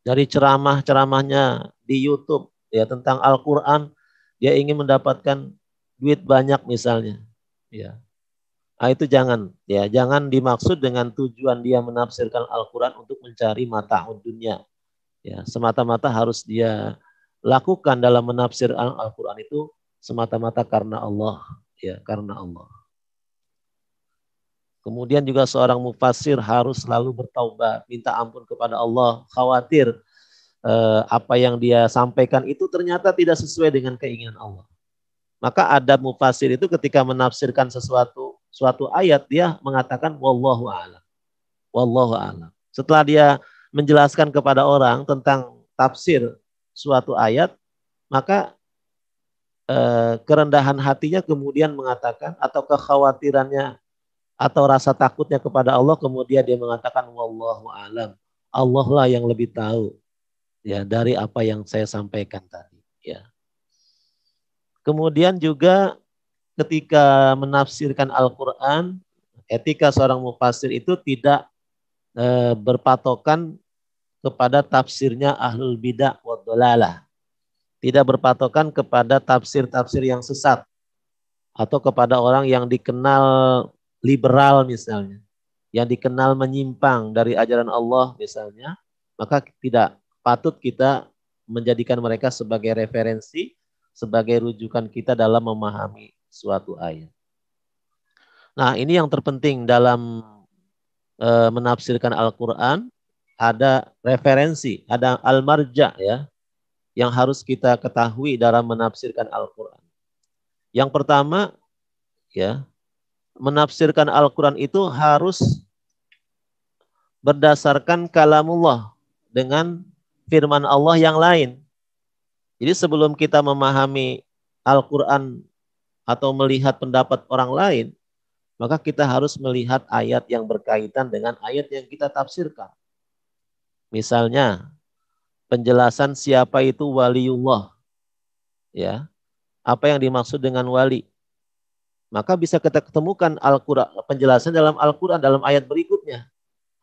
dari ceramah-ceramahnya di YouTube ya tentang Al-Qur'an, dia ingin mendapatkan duit banyak misalnya. Ya. Nah, itu jangan ya, jangan dimaksud dengan tujuan dia menafsirkan Al-Qur'an untuk mencari mata dunia. Ya, semata-mata harus dia lakukan dalam menafsir Al-Qur'an itu semata-mata karena Allah ya karena Allah. Kemudian juga seorang mufasir harus selalu bertaubat, minta ampun kepada Allah, khawatir eh, apa yang dia sampaikan itu ternyata tidak sesuai dengan keinginan Allah. Maka adab mufasir itu ketika menafsirkan sesuatu suatu ayat dia mengatakan wallahu a'lam. Wallahu a'lam. Setelah dia menjelaskan kepada orang tentang tafsir suatu ayat, maka Eh, kerendahan hatinya kemudian mengatakan atau kekhawatirannya atau rasa takutnya kepada Allah kemudian dia mengatakan wallahu alam. Allah lah yang lebih tahu ya dari apa yang saya sampaikan tadi ya. Kemudian juga ketika menafsirkan Al-Qur'an etika seorang mufasir itu tidak e, berpatokan kepada tafsirnya ahlul bidah wa dolalah tidak berpatokan kepada tafsir-tafsir yang sesat atau kepada orang yang dikenal liberal misalnya, yang dikenal menyimpang dari ajaran Allah misalnya, maka tidak patut kita menjadikan mereka sebagai referensi, sebagai rujukan kita dalam memahami suatu ayat. Nah, ini yang terpenting dalam e, menafsirkan Al-Qur'an ada referensi, ada al-marja ya, yang harus kita ketahui dalam menafsirkan Al-Quran. Yang pertama, ya, menafsirkan Al-Quran itu harus berdasarkan kalamullah dengan firman Allah yang lain. Jadi sebelum kita memahami Al-Quran atau melihat pendapat orang lain, maka kita harus melihat ayat yang berkaitan dengan ayat yang kita tafsirkan. Misalnya, penjelasan siapa itu waliullah. Ya. Apa yang dimaksud dengan wali? Maka bisa kita ketemukan Al-Qur'an penjelasan dalam Al-Qur'an dalam ayat berikutnya.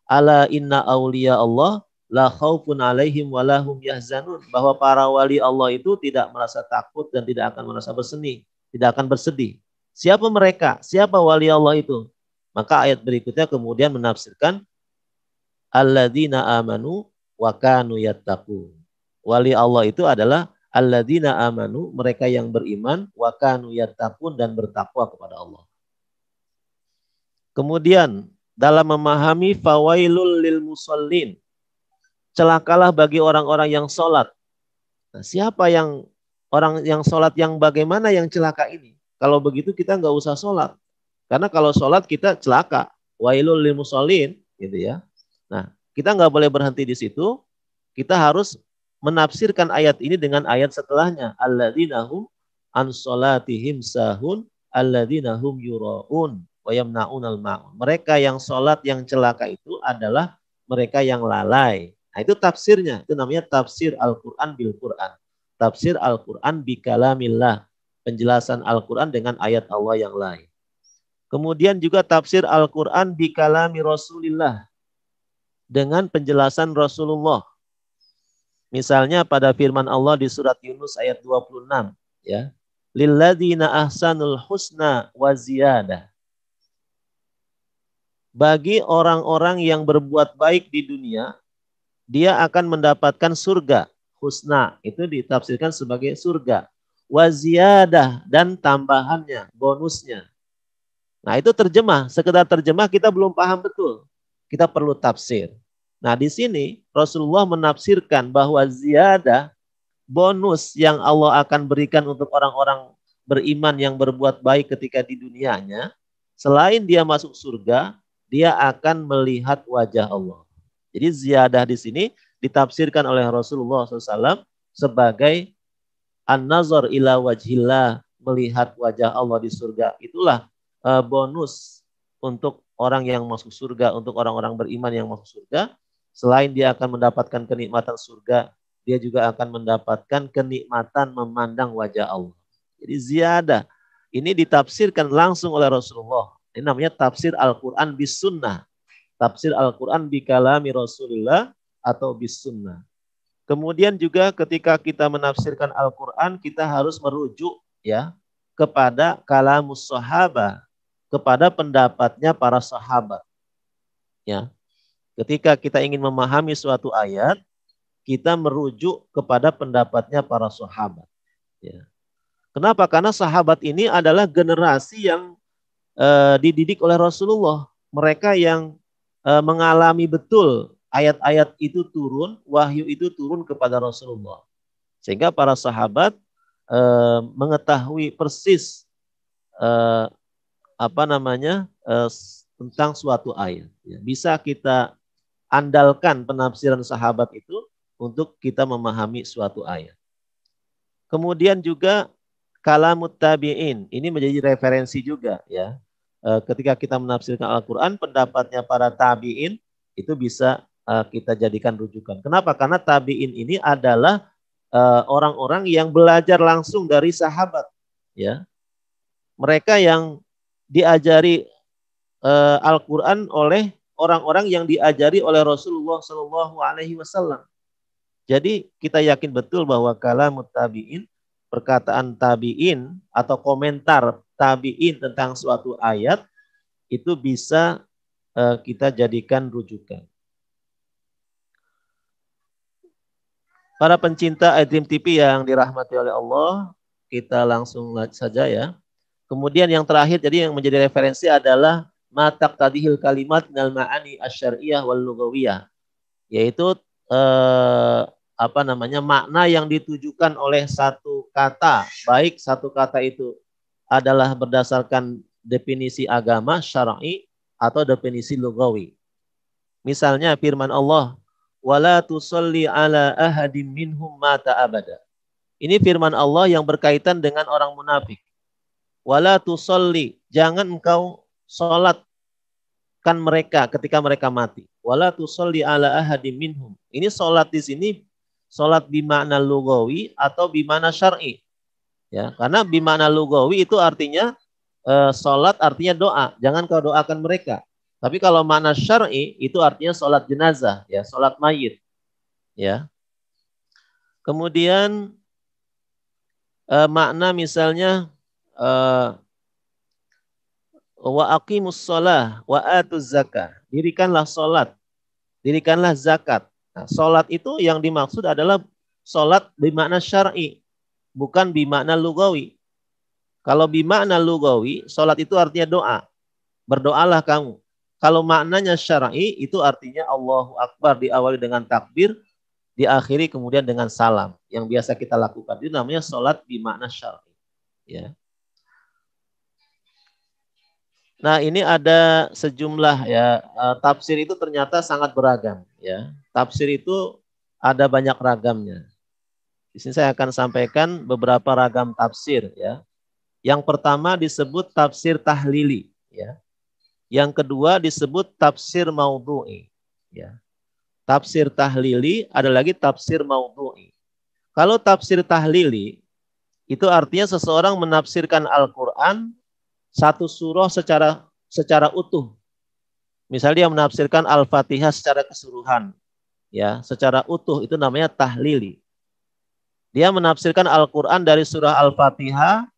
Ala inna auliya Allah la khaufun alaihim walahum yahzanun bahwa para wali Allah itu tidak merasa takut dan tidak akan merasa bersedih, tidak akan bersedih. Siapa mereka? Siapa wali Allah itu? Maka ayat berikutnya kemudian menafsirkan alladzina amanu wa kanu yattaqun. Wali Allah itu adalah alladzina amanu, mereka yang beriman, wa kanu yattaqun dan bertakwa kepada Allah. Kemudian dalam memahami fawailul lil musallin, celakalah bagi orang-orang yang sholat. Nah, siapa yang orang yang sholat yang bagaimana yang celaka ini? Kalau begitu kita nggak usah sholat. Karena kalau sholat kita celaka. Wailul lil musallin, gitu ya. Nah, kita nggak boleh berhenti di situ. Kita harus menafsirkan ayat ini dengan ayat setelahnya. Alladzina hum an salatihim sahun alladzina hum yuraun wa yamnaunal ma'un. Mereka yang salat yang celaka itu adalah mereka yang lalai. Nah, itu tafsirnya. Itu namanya tafsir Al-Qur'an bil Qur'an. Tafsir Al-Qur'an bi kalamillah. Penjelasan Al-Qur'an dengan ayat Allah yang lain. Kemudian juga tafsir Al-Qur'an bi kalami Rasulillah dengan penjelasan Rasulullah. Misalnya pada firman Allah di surat Yunus ayat 26 ya. lilladzina ahsanul husna wa ziyadah. Bagi orang-orang yang berbuat baik di dunia, dia akan mendapatkan surga. Husna itu ditafsirkan sebagai surga. Waziyadah dan tambahannya, bonusnya. Nah itu terjemah, sekedar terjemah kita belum paham betul. Kita perlu tafsir. Nah di sini Rasulullah menafsirkan bahwa ziyadah bonus yang Allah akan berikan untuk orang-orang beriman yang berbuat baik ketika di dunianya, selain dia masuk surga, dia akan melihat wajah Allah. Jadi ziyadah di sini ditafsirkan oleh Rasulullah SAW sebagai an-nazar ila wajhillah, melihat wajah Allah di surga. Itulah uh, bonus untuk orang yang masuk surga, untuk orang-orang beriman yang masuk surga. Selain dia akan mendapatkan kenikmatan surga, dia juga akan mendapatkan kenikmatan memandang wajah Allah. Jadi ziyadah. Ini ditafsirkan langsung oleh Rasulullah. Ini namanya tafsir Al-Quran bis sunnah. Tafsir Al-Quran bi kalami Rasulullah atau bis sunnah. Kemudian juga ketika kita menafsirkan Al-Quran, kita harus merujuk ya kepada kalamus sahabat, kepada pendapatnya para sahabat. Ya. Ketika kita ingin memahami suatu ayat, kita merujuk kepada pendapatnya para sahabat. Ya. Kenapa? Karena sahabat ini adalah generasi yang uh, dididik oleh Rasulullah. Mereka yang uh, mengalami betul ayat-ayat itu turun, wahyu itu turun kepada Rasulullah. Sehingga para sahabat uh, mengetahui persis apa namanya uh, tentang suatu ayat. Ya, bisa kita andalkan penafsiran sahabat itu untuk kita memahami suatu ayat. Kemudian juga kalamut tabi'in. Ini menjadi referensi juga ya. E, ketika kita menafsirkan Al-Qur'an pendapatnya para tabi'in itu bisa e, kita jadikan rujukan. Kenapa? Karena tabi'in ini adalah e, orang-orang yang belajar langsung dari sahabat ya. Mereka yang diajari Al-Qur'an oleh orang-orang yang diajari oleh Rasulullah Shallallahu alaihi wasallam. Jadi kita yakin betul bahwa kalam tabi'in, perkataan tabi'in atau komentar tabi'in tentang suatu ayat itu bisa uh, kita jadikan rujukan. Para pencinta iDream TV yang dirahmati oleh Allah, kita langsung saja ya. Kemudian yang terakhir jadi yang menjadi referensi adalah matak tadihil kalimat nal ma'ani asyariyah wal lugawiyah yaitu eh, apa namanya makna yang ditujukan oleh satu kata, baik satu kata itu adalah berdasarkan definisi agama syar'i atau definisi lugawi. Misalnya firman Allah, "Wala tusalli ala ahadim minhum mata abada." Ini firman Allah yang berkaitan dengan orang munafik. Wala tusalli, jangan engkau salatkan mereka ketika mereka mati. Wala tusalli ala ahadim minhum. Ini salat di sini Sholat bimana lugawi atau bimana syar'i. Ya, karena bimana lugawi itu artinya e, sholat artinya doa. Jangan kau doakan mereka. Tapi kalau makna syar'i itu artinya sholat jenazah, ya, sholat mayit. Ya. Kemudian e, makna misalnya e, wa aqimus sholah wa atuz zakah. Dirikanlah sholat, dirikanlah zakat. Nah, sholat itu yang dimaksud adalah sholat bimakna syar'i, bukan bimakna lugawi. Kalau bimakna lugawi, sholat itu artinya doa. Berdoalah kamu. Kalau maknanya syar'i itu artinya Allahu Akbar diawali dengan takbir, diakhiri kemudian dengan salam yang biasa kita lakukan. Itu namanya sholat bimakna syar'i. Ya. Nah ini ada sejumlah ya eh, tafsir itu ternyata sangat beragam ya tafsir itu ada banyak ragamnya. Di sini saya akan sampaikan beberapa ragam tafsir ya. Yang pertama disebut tafsir tahlili ya. Yang kedua disebut tafsir maudhu'i ya. Tafsir tahlili ada lagi tafsir maudhu'i. Kalau tafsir tahlili itu artinya seseorang menafsirkan Al-Qur'an satu surah secara secara utuh. Misalnya dia menafsirkan Al-Fatihah secara keseluruhan ya secara utuh itu namanya tahlili. Dia menafsirkan Al-Quran dari surah Al-Fatihah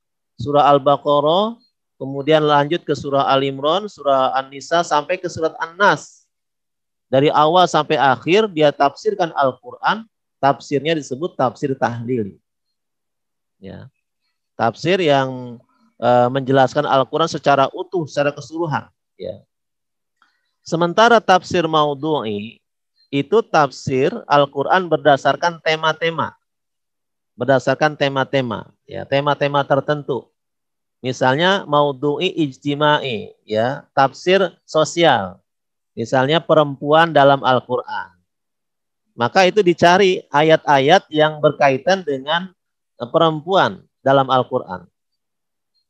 surah Al-Baqarah, kemudian lanjut ke surah Al-Imran, surah An-Nisa sampai ke surat An-Nas. Dari awal sampai akhir dia tafsirkan Al-Qur'an, tafsirnya disebut tafsir tahlil. Ya. Tafsir yang uh, menjelaskan Al-Qur'an secara utuh, secara keseluruhan, ya. Sementara tafsir maudhu'i itu tafsir Al-Qur'an berdasarkan tema-tema. Berdasarkan tema-tema, ya, tema-tema tertentu. Misalnya maudhu'i ijtimai, ya, tafsir sosial. Misalnya perempuan dalam Al-Qur'an. Maka itu dicari ayat-ayat yang berkaitan dengan perempuan dalam Al-Qur'an.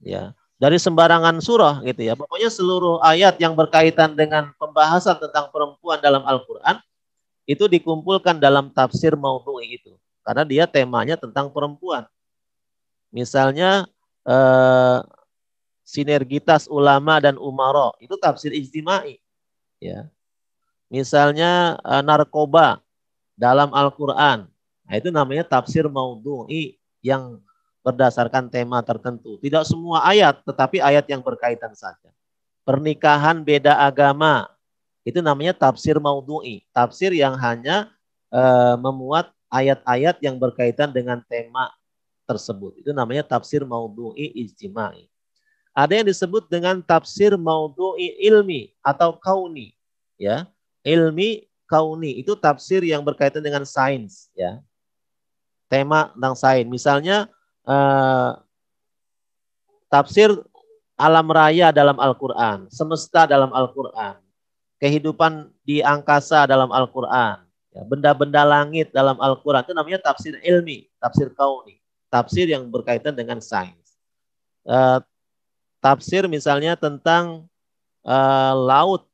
Ya dari sembarangan surah gitu ya. Pokoknya seluruh ayat yang berkaitan dengan pembahasan tentang perempuan dalam Al-Qur'an itu dikumpulkan dalam tafsir maudhu'i itu. Karena dia temanya tentang perempuan. Misalnya eh, sinergitas ulama dan umaro itu tafsir ijtimai ya. Misalnya eh, narkoba dalam Al-Qur'an. Nah, itu namanya tafsir maudhu'i yang berdasarkan tema tertentu. Tidak semua ayat, tetapi ayat yang berkaitan saja. Pernikahan beda agama, itu namanya tafsir maudhu'i. Tafsir yang hanya e, memuat ayat-ayat yang berkaitan dengan tema tersebut. Itu namanya tafsir maudhu'i ijtimai. Ada yang disebut dengan tafsir maudhu'i ilmi atau kauni. Ya, ilmi kauni itu tafsir yang berkaitan dengan sains. Ya, tema tentang sains. Misalnya uh, tafsir alam raya dalam Al-Quran, semesta dalam Al-Quran, kehidupan di angkasa dalam Al-Quran, ya, benda-benda langit dalam Al-Quran, itu namanya tafsir ilmi, tafsir kauni, tafsir yang berkaitan dengan sains. Uh, tafsir misalnya tentang uh, laut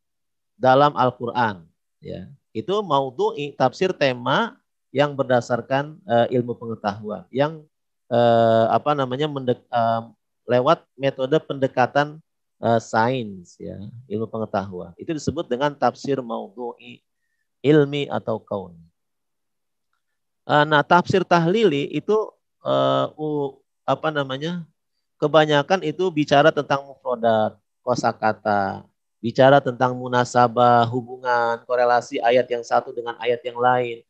dalam Al-Quran, ya, itu maudhu'i, tafsir tema yang berdasarkan uh, ilmu pengetahuan, yang eh, apa namanya mendek, eh, lewat metode pendekatan eh, sains ya ilmu pengetahuan itu disebut dengan tafsir maudhu'i ilmi atau kaun. Eh, nah tafsir tahlili itu eh, uh, apa namanya kebanyakan itu bicara tentang mufrodat kosakata bicara tentang munasabah hubungan korelasi ayat yang satu dengan ayat yang lain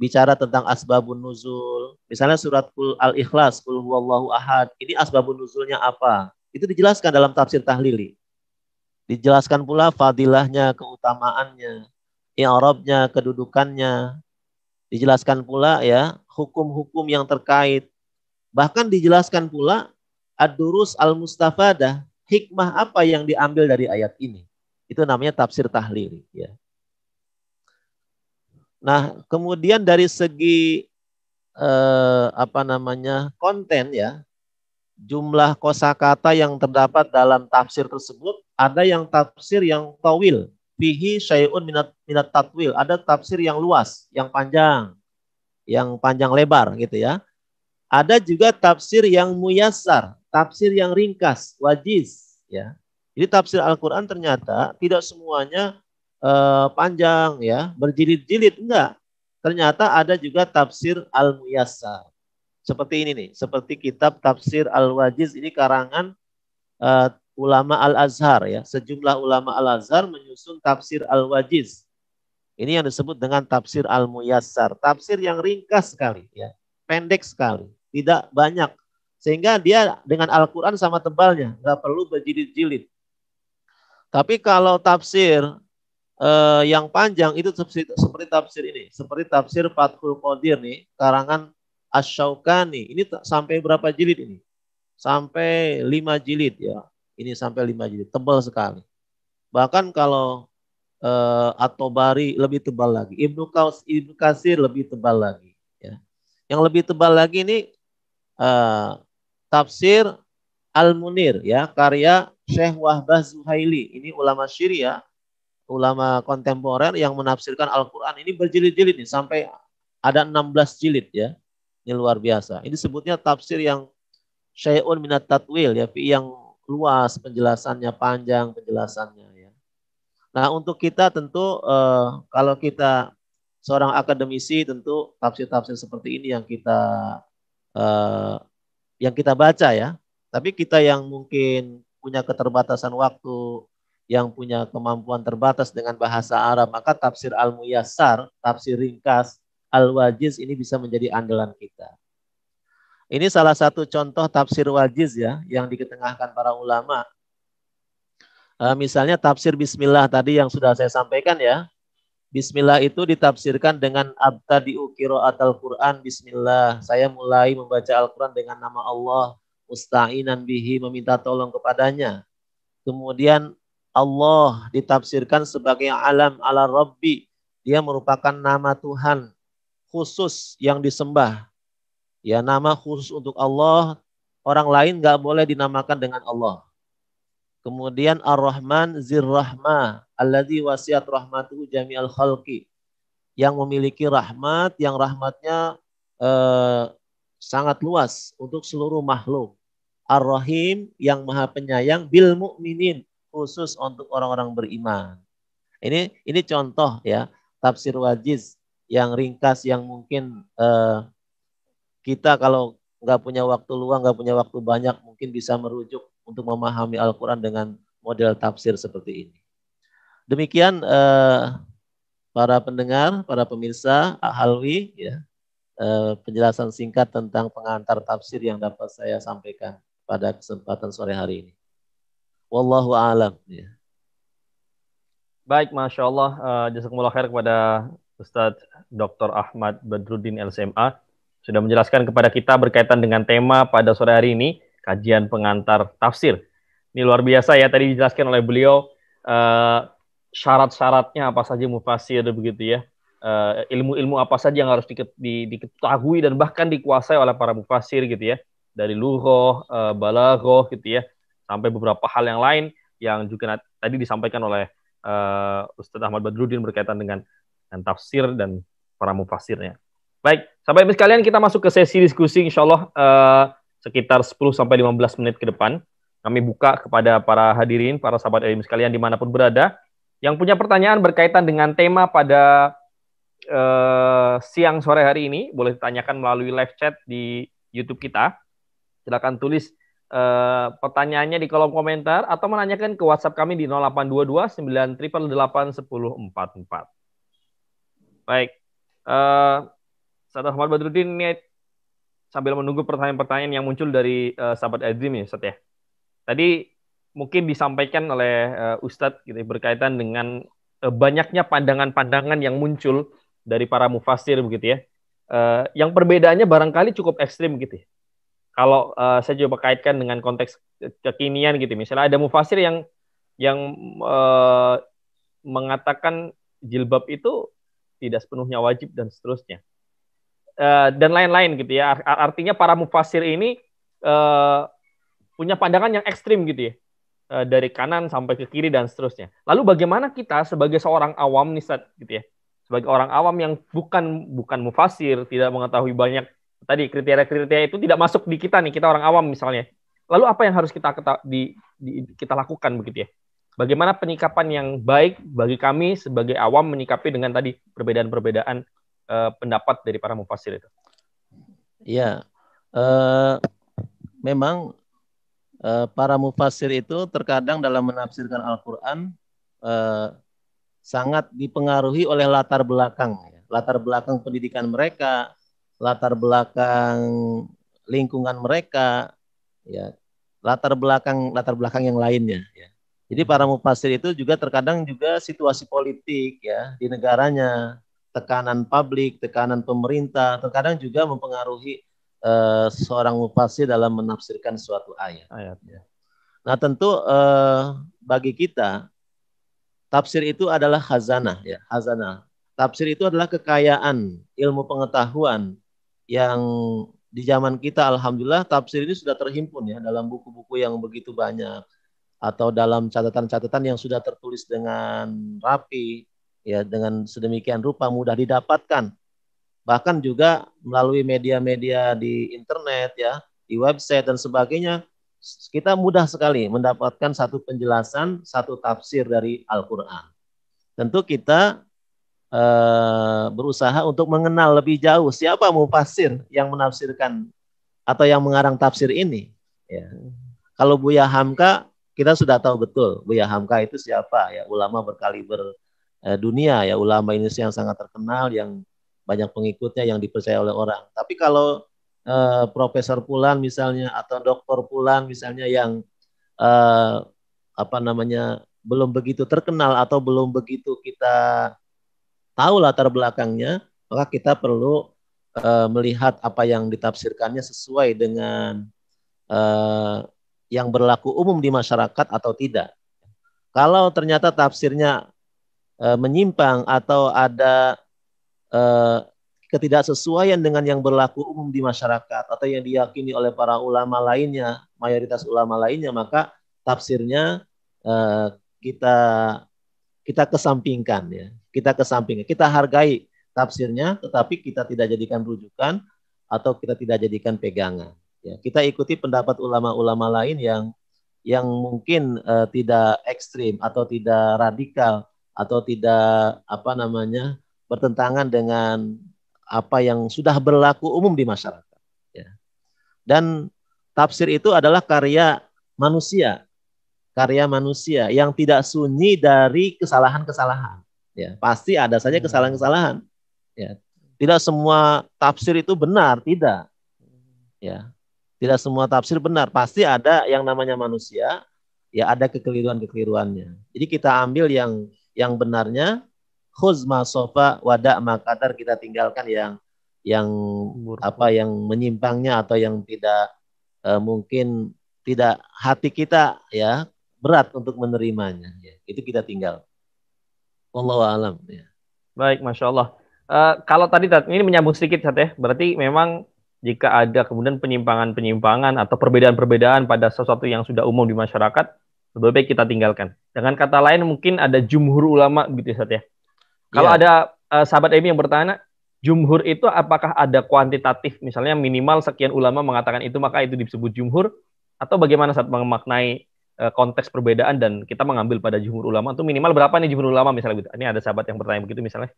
bicara tentang asbabun nuzul. Misalnya surat Kul Al-Ikhlas, Kul huwallahu ahad. Ini asbabun nuzulnya apa? Itu dijelaskan dalam tafsir tahlili. Dijelaskan pula fadilahnya, keutamaannya, i'rabnya, kedudukannya. Dijelaskan pula ya, hukum-hukum yang terkait. Bahkan dijelaskan pula ad-durus al-mustafadah, hikmah apa yang diambil dari ayat ini. Itu namanya tafsir tahlili ya. Nah, kemudian dari segi eh, apa namanya konten ya, jumlah kosakata yang terdapat dalam tafsir tersebut ada yang tafsir yang tawil, fihi syai'un minat minat tatwil, ada tafsir yang luas, yang panjang, yang panjang lebar gitu ya. Ada juga tafsir yang muyasar, tafsir yang ringkas, wajiz ya. Jadi tafsir Al-Qur'an ternyata tidak semuanya uh, panjang ya, berjilid-jilid enggak. Ternyata ada juga tafsir Al-Muyassar. Seperti ini nih, seperti kitab tafsir Al-Wajiz ini karangan uh, ulama Al-Azhar ya. Sejumlah ulama Al-Azhar menyusun tafsir Al-Wajiz. Ini yang disebut dengan tafsir Al-Muyassar. Tafsir yang ringkas sekali ya. Pendek sekali, tidak banyak. Sehingga dia dengan Al-Quran sama tebalnya, nggak perlu berjilid-jilid. Tapi kalau tafsir uh, yang panjang itu seperti, seperti tafsir ini, seperti tafsir Fathul Qadir nih, karangan Asyaukani. Ini sampai berapa jilid ini? Sampai lima jilid ya. Ini sampai lima jilid, tebal sekali. Bahkan kalau uh, At-Tabari lebih tebal lagi, Ibnu Kaus Ibnu Kasir lebih tebal lagi ya. Yang lebih tebal lagi ini uh, tafsir Al-Munir ya, karya Syekh Wahbah Zuhaili. Ini ulama Syria ulama kontemporer yang menafsirkan Al-Quran ini berjilid-jilid nih sampai ada 16 jilid ya. Ini luar biasa. Ini sebutnya tafsir yang syai'un minat tatwil ya, yang luas penjelasannya, panjang penjelasannya ya. Nah, untuk kita tentu eh, kalau kita seorang akademisi tentu tafsir-tafsir seperti ini yang kita eh, yang kita baca ya. Tapi kita yang mungkin punya keterbatasan waktu, yang punya kemampuan terbatas dengan bahasa Arab, maka tafsir Al-Muyassar, tafsir ringkas Al-Wajiz ini bisa menjadi andalan kita. Ini salah satu contoh tafsir wajiz ya yang diketengahkan para ulama. Uh, misalnya tafsir Bismillah tadi yang sudah saya sampaikan ya. Bismillah itu ditafsirkan dengan abtadi'u qiraatal Quran Bismillah. Saya mulai membaca Al-Quran dengan nama Allah, musta'inan bihi, meminta tolong kepadanya. Kemudian Allah ditafsirkan sebagai alam ala Rabbi. Dia merupakan nama Tuhan khusus yang disembah. Ya nama khusus untuk Allah, orang lain nggak boleh dinamakan dengan Allah. Kemudian Ar-Rahman Zir-Rahma alladzi wasiat rahmatuhu jami'al khalqi yang memiliki rahmat yang rahmatnya eh, sangat luas untuk seluruh makhluk. Ar-Rahim yang maha penyayang bil mukminin khusus untuk orang-orang beriman. Ini ini contoh ya tafsir wajiz yang ringkas yang mungkin eh, kita kalau nggak punya waktu luang, nggak punya waktu banyak, mungkin bisa merujuk untuk memahami Al-Quran dengan model tafsir seperti ini. Demikian eh, para pendengar, para pemirsa, Halwi, ya, eh, penjelasan singkat tentang pengantar tafsir yang dapat saya sampaikan pada kesempatan sore hari ini. Wallahu a'lam. Ya. Baik, Masya Allah. Uh, Jazakumullah khair kepada Ustadz Dr. Ahmad Badruddin LCMA sudah menjelaskan kepada kita berkaitan dengan tema pada sore hari ini kajian pengantar tafsir. Ini luar biasa ya tadi dijelaskan oleh beliau uh, syarat-syaratnya apa saja mufasir begitu ya. Uh, ilmu-ilmu apa saja yang harus diketahui dan bahkan dikuasai oleh para mufasir gitu ya. Dari lughah, uh, balaghah gitu ya, sampai beberapa hal yang lain yang juga tadi disampaikan oleh uh, Ustadz Ahmad Badrudin berkaitan dengan, dengan tafsir dan para mufasirnya. Baik, sampai sekalian kita masuk ke sesi diskusi insya Allah uh, sekitar 10 sampai 15 menit ke depan. Kami buka kepada para hadirin, para sahabat ilmu sekalian di mana pun berada, yang punya pertanyaan berkaitan dengan tema pada uh, siang sore hari ini, boleh ditanyakan melalui live chat di YouTube kita. Silakan tulis uh, pertanyaannya di kolom komentar atau menanyakan ke WhatsApp kami di 0822 988 1044. Baik. Uh, Ustaz Ahmad Badruddin ini sambil menunggu pertanyaan-pertanyaan yang muncul dari uh, sahabat Edrim ya Ustaz ya. Tadi mungkin disampaikan oleh uh, Ustadz gitu, ya, berkaitan dengan uh, banyaknya pandangan-pandangan yang muncul dari para mufasir begitu ya. Uh, yang perbedaannya barangkali cukup ekstrim gitu ya. Kalau uh, saya coba kaitkan dengan konteks kekinian gitu, misalnya ada mufasir yang yang uh, mengatakan jilbab itu tidak sepenuhnya wajib dan seterusnya. Uh, dan lain-lain gitu ya. Artinya para mufasir ini uh, punya pandangan yang ekstrim gitu ya dari kanan sampai ke kiri dan seterusnya. Lalu bagaimana kita sebagai seorang awam nih gitu ya, sebagai orang awam yang bukan bukan mufasir, tidak mengetahui banyak tadi kriteria-kriteria itu tidak masuk di kita nih, kita orang awam misalnya. Lalu apa yang harus kita di, di, kita lakukan begitu ya? Bagaimana penyikapan yang baik bagi kami sebagai awam menyikapi dengan tadi perbedaan-perbedaan uh, pendapat dari para mufasir itu? Ya, uh, memang Eh, para mufasir itu terkadang dalam menafsirkan Al-Quran eh, sangat dipengaruhi oleh latar belakang, ya. latar belakang pendidikan mereka, latar belakang lingkungan mereka, ya, latar belakang latar belakang yang lainnya. Ya. Jadi para mufasir itu juga terkadang juga situasi politik ya di negaranya, tekanan publik, tekanan pemerintah, terkadang juga mempengaruhi uh, seorang mufasir dalam menafsirkan suatu ayat. ayat ya. Nah tentu uh, bagi kita tafsir itu adalah khazanah ya khazanah. Tafsir itu adalah kekayaan ilmu pengetahuan yang di zaman kita alhamdulillah tafsir ini sudah terhimpun ya dalam buku-buku yang begitu banyak atau dalam catatan-catatan yang sudah tertulis dengan rapi ya dengan sedemikian rupa mudah didapatkan bahkan juga melalui media-media di internet ya, di website dan sebagainya, kita mudah sekali mendapatkan satu penjelasan, satu tafsir dari Al-Qur'an. Tentu kita e, berusaha untuk mengenal lebih jauh siapa mufasir yang menafsirkan atau yang mengarang tafsir ini. Ya. Kalau Buya Hamka kita sudah tahu betul Buya Hamka itu siapa ya ulama berkaliber eh, dunia ya ulama Indonesia yang sangat terkenal yang banyak pengikutnya yang dipercaya oleh orang. Tapi kalau eh, Profesor Pulan misalnya atau Dokter Pulan misalnya yang apa namanya belum begitu terkenal atau belum begitu kita tahu latar belakangnya, maka kita perlu uh, melihat apa yang ditafsirkannya sesuai dengan uh, yang berlaku umum di masyarakat atau tidak. Kalau ternyata tafsirnya uh, menyimpang atau ada uh, ketidaksesuaian dengan yang berlaku umum di masyarakat atau yang diyakini oleh para ulama lainnya, mayoritas ulama lainnya, maka tafsirnya uh, kita kita kesampingkan ya. Kita kesampingkan. Kita hargai tafsirnya tetapi kita tidak jadikan rujukan atau kita tidak jadikan pegangan. Ya, kita ikuti pendapat ulama-ulama lain yang yang mungkin uh, tidak ekstrim atau tidak radikal atau tidak apa namanya bertentangan dengan apa yang sudah berlaku umum di masyarakat. Ya. Dan tafsir itu adalah karya manusia, karya manusia yang tidak sunyi dari kesalahan-kesalahan. Ya, pasti ada saja kesalahan-kesalahan. Ya, tidak semua tafsir itu benar, tidak. Ya, tidak semua tafsir benar. Pasti ada yang namanya manusia, ya ada kekeliruan-kekeliruannya. Jadi kita ambil yang yang benarnya, khuzma sofa wadak makadar kita tinggalkan yang yang apa yang menyimpangnya atau yang tidak uh, mungkin tidak hati kita ya berat untuk menerimanya. Ya, itu kita tinggal. Allah alam. Ya. Baik, masya Allah. Uh, kalau tadi ini menyambung sedikit ya, berarti memang jika ada kemudian penyimpangan-penyimpangan atau perbedaan-perbedaan pada sesuatu yang sudah umum di masyarakat, lebih baik kita tinggalkan. Dengan kata lain mungkin ada jumhur ulama gitu ya. Kalau ya. ada uh, sahabat Emi yang bertanya, jumhur itu apakah ada kuantitatif, misalnya minimal sekian ulama mengatakan itu maka itu disebut jumhur, atau bagaimana saat memaknai konteks perbedaan dan kita mengambil pada jumhur ulama itu minimal berapa nih jumhur ulama misalnya gitu. Ini ada sahabat yang bertanya begitu misalnya.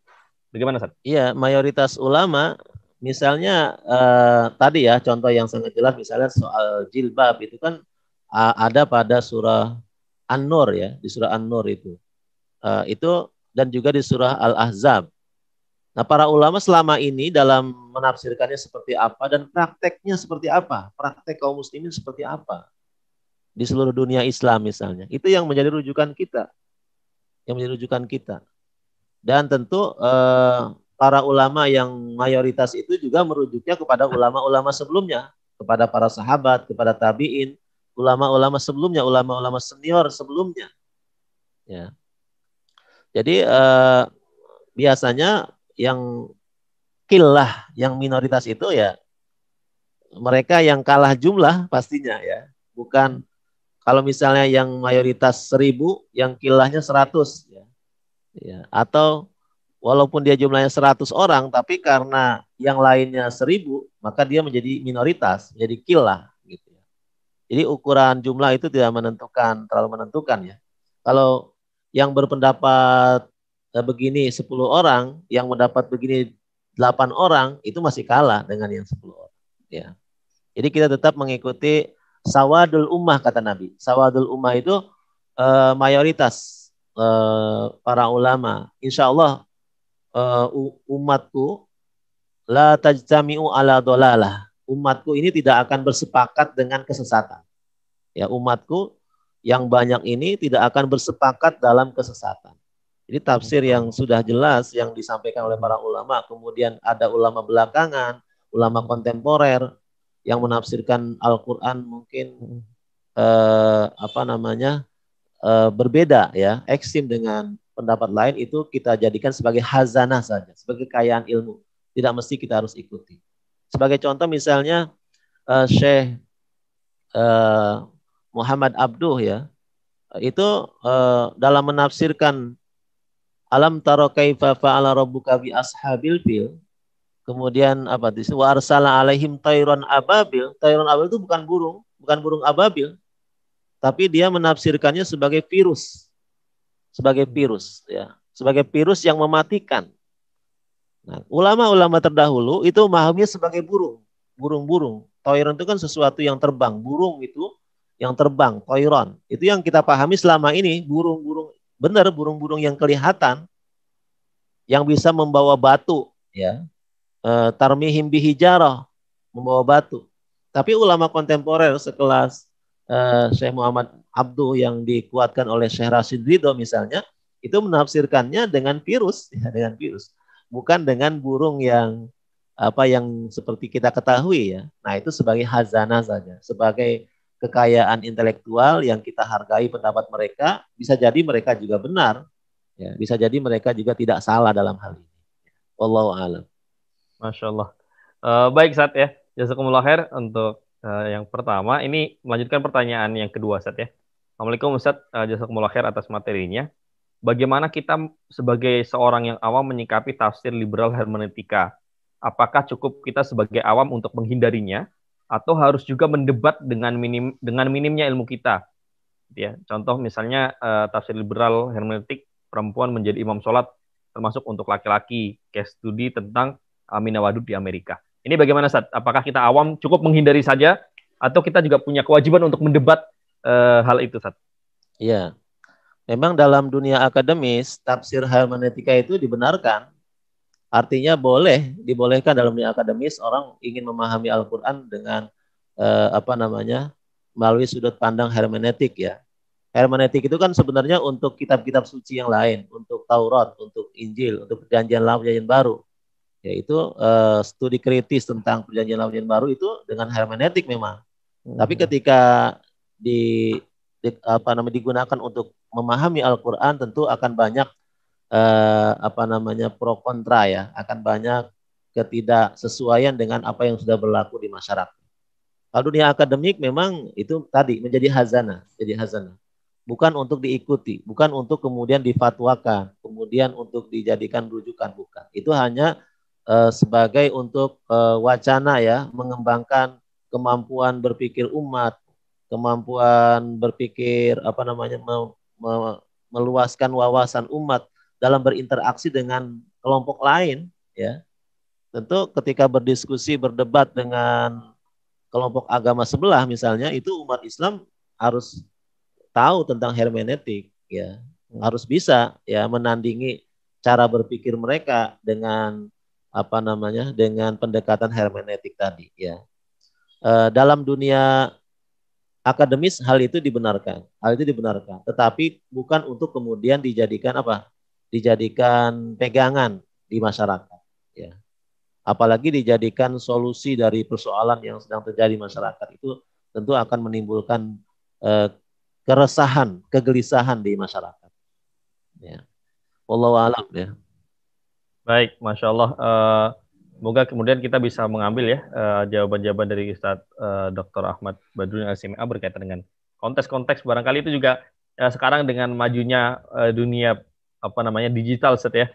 Bagaimana, Sat? Iya, mayoritas ulama misalnya uh, tadi ya contoh yang sangat jelas misalnya soal jilbab itu kan uh, ada pada surah An-Nur ya, di surah An-Nur itu. Uh, itu dan juga di surah Al-Ahzab. Nah, para ulama selama ini dalam menafsirkannya seperti apa dan prakteknya seperti apa? Praktek kaum muslimin seperti apa? Di seluruh dunia Islam misalnya. Itu yang menjadi rujukan kita. Yang menjadi rujukan kita. Dan tentu eh, para ulama yang mayoritas itu juga merujuknya kepada ulama-ulama sebelumnya, kepada para sahabat, kepada tabiin, ulama-ulama sebelumnya, ulama-ulama senior sebelumnya. Ya. Jadi eh, biasanya yang kilah, yang minoritas itu ya mereka yang kalah jumlah pastinya ya, bukan kalau misalnya yang mayoritas seribu, yang kilahnya seratus, ya. ya. Atau walaupun dia jumlahnya seratus orang, tapi karena yang lainnya seribu, maka dia menjadi minoritas, menjadi kilah. Gitu ya. Jadi ukuran jumlah itu tidak menentukan, terlalu menentukan ya. Kalau yang berpendapat eh, begini 10 orang, yang mendapat begini 8 orang, itu masih kalah dengan yang 10 orang. Ya. Jadi kita tetap mengikuti sawadul ummah kata Nabi. Sawadul ummah itu uh, mayoritas uh, para ulama. Insya Allah uh, umatku la tajtami'u ala dolalah. Umatku ini tidak akan bersepakat dengan kesesatan. Ya umatku yang banyak ini tidak akan bersepakat dalam kesesatan. Jadi tafsir yang sudah jelas yang disampaikan oleh para ulama, kemudian ada ulama belakangan, ulama kontemporer, yang menafsirkan Al-Qur'an mungkin eh, apa namanya? eh, berbeda ya, ekstrim dengan pendapat lain itu kita jadikan sebagai hazanah saja, sebagai kekayaan ilmu. Tidak mesti kita harus ikuti. Sebagai contoh misalnya eh, Syekh eh, Muhammad Abduh ya, itu eh, dalam menafsirkan Alam taro kaifa fa'ala rabbuka bi ashabil fil Kemudian apa di sini warsala alaihim tayron ababil. Tayron ababil itu bukan burung, bukan burung ababil, tapi dia menafsirkannya sebagai virus. Sebagai virus ya, sebagai virus yang mematikan. Nah, ulama-ulama terdahulu itu memahaminya sebagai burung. burung-burung. Toiron itu kan sesuatu yang terbang. Burung itu yang terbang, toiron. Itu yang kita pahami selama ini, burung-burung benar burung-burung yang kelihatan yang bisa membawa batu ya. E, tarmihim bihijarah membawa batu. Tapi ulama kontemporer sekelas e, Syekh Muhammad Abdul yang dikuatkan oleh Syekh Rashid Ridho misalnya, itu menafsirkannya dengan virus, *laughs* ya, dengan virus, bukan dengan burung yang apa yang seperti kita ketahui ya. Nah, itu sebagai hazana saja, sebagai kekayaan intelektual yang kita hargai pendapat mereka, bisa jadi mereka juga benar. Ya, bisa jadi mereka juga tidak salah dalam hal ini. Wallahu a'lam. Masya Allah. Uh, baik saat ya. Jazakumullah khair untuk uh, yang pertama. Ini melanjutkan pertanyaan yang kedua saat ya. Assalamualaikum Ustaz. Uh, Jazakumullah khair atas materinya. Bagaimana kita sebagai seorang yang awam menyikapi tafsir liberal hermeneutika? apakah cukup kita sebagai awam untuk menghindarinya atau harus juga mendebat dengan minim dengan minimnya ilmu kita ya contoh misalnya uh, tafsir liberal hermeneutik perempuan menjadi imam sholat termasuk untuk laki-laki case studi tentang Amina Wadud di Amerika. Ini bagaimana saat apakah kita awam cukup menghindari saja atau kita juga punya kewajiban untuk mendebat uh, hal itu saat Iya. Memang dalam dunia akademis tafsir hermeneutika itu dibenarkan. Artinya boleh, dibolehkan dalam dunia akademis orang ingin memahami Al-Quran dengan eh, apa namanya melalui sudut pandang hermeneutik ya. Hermeneutik itu kan sebenarnya untuk kitab-kitab suci yang lain, untuk Taurat, untuk Injil, untuk perjanjian lama, perjanjian baru. Yaitu eh, studi kritis tentang perjanjian lama, perjanjian baru itu dengan hermeneutik memang. Hmm. Tapi ketika di, di apa namanya digunakan untuk memahami Al-Quran tentu akan banyak eh, apa namanya pro kontra ya, akan banyak ketidaksesuaian dengan apa yang sudah berlaku di masyarakat. Kalau dunia akademik memang itu tadi menjadi hazana, jadi hazana. Bukan untuk diikuti, bukan untuk kemudian difatwakan, kemudian untuk dijadikan rujukan, bukan. Itu hanya uh, sebagai untuk uh, wacana ya, mengembangkan kemampuan berpikir umat, kemampuan berpikir apa namanya me, me, meluaskan wawasan umat dalam berinteraksi dengan kelompok lain ya. Tentu ketika berdiskusi berdebat dengan kelompok agama sebelah misalnya itu umat Islam harus tahu tentang hermeneutik ya. Harus bisa ya menandingi cara berpikir mereka dengan apa namanya dengan pendekatan hermeneutik tadi ya. E, dalam dunia akademis hal itu dibenarkan hal itu dibenarkan. Tetapi bukan untuk kemudian dijadikan apa? Dijadikan pegangan di masyarakat ya. Apalagi dijadikan solusi dari persoalan yang sedang terjadi di masyarakat itu tentu akan menimbulkan eh, keresahan kegelisahan di masyarakat ya. Wallahu alam ya baik masya Allah uh, semoga kemudian kita bisa mengambil ya uh, jawaban-jawaban dari Ustadz uh, Dr. Ahmad Badrun LCMA berkaitan dengan konteks-konteks barangkali itu juga uh, sekarang dengan majunya uh, dunia apa namanya digital set ya.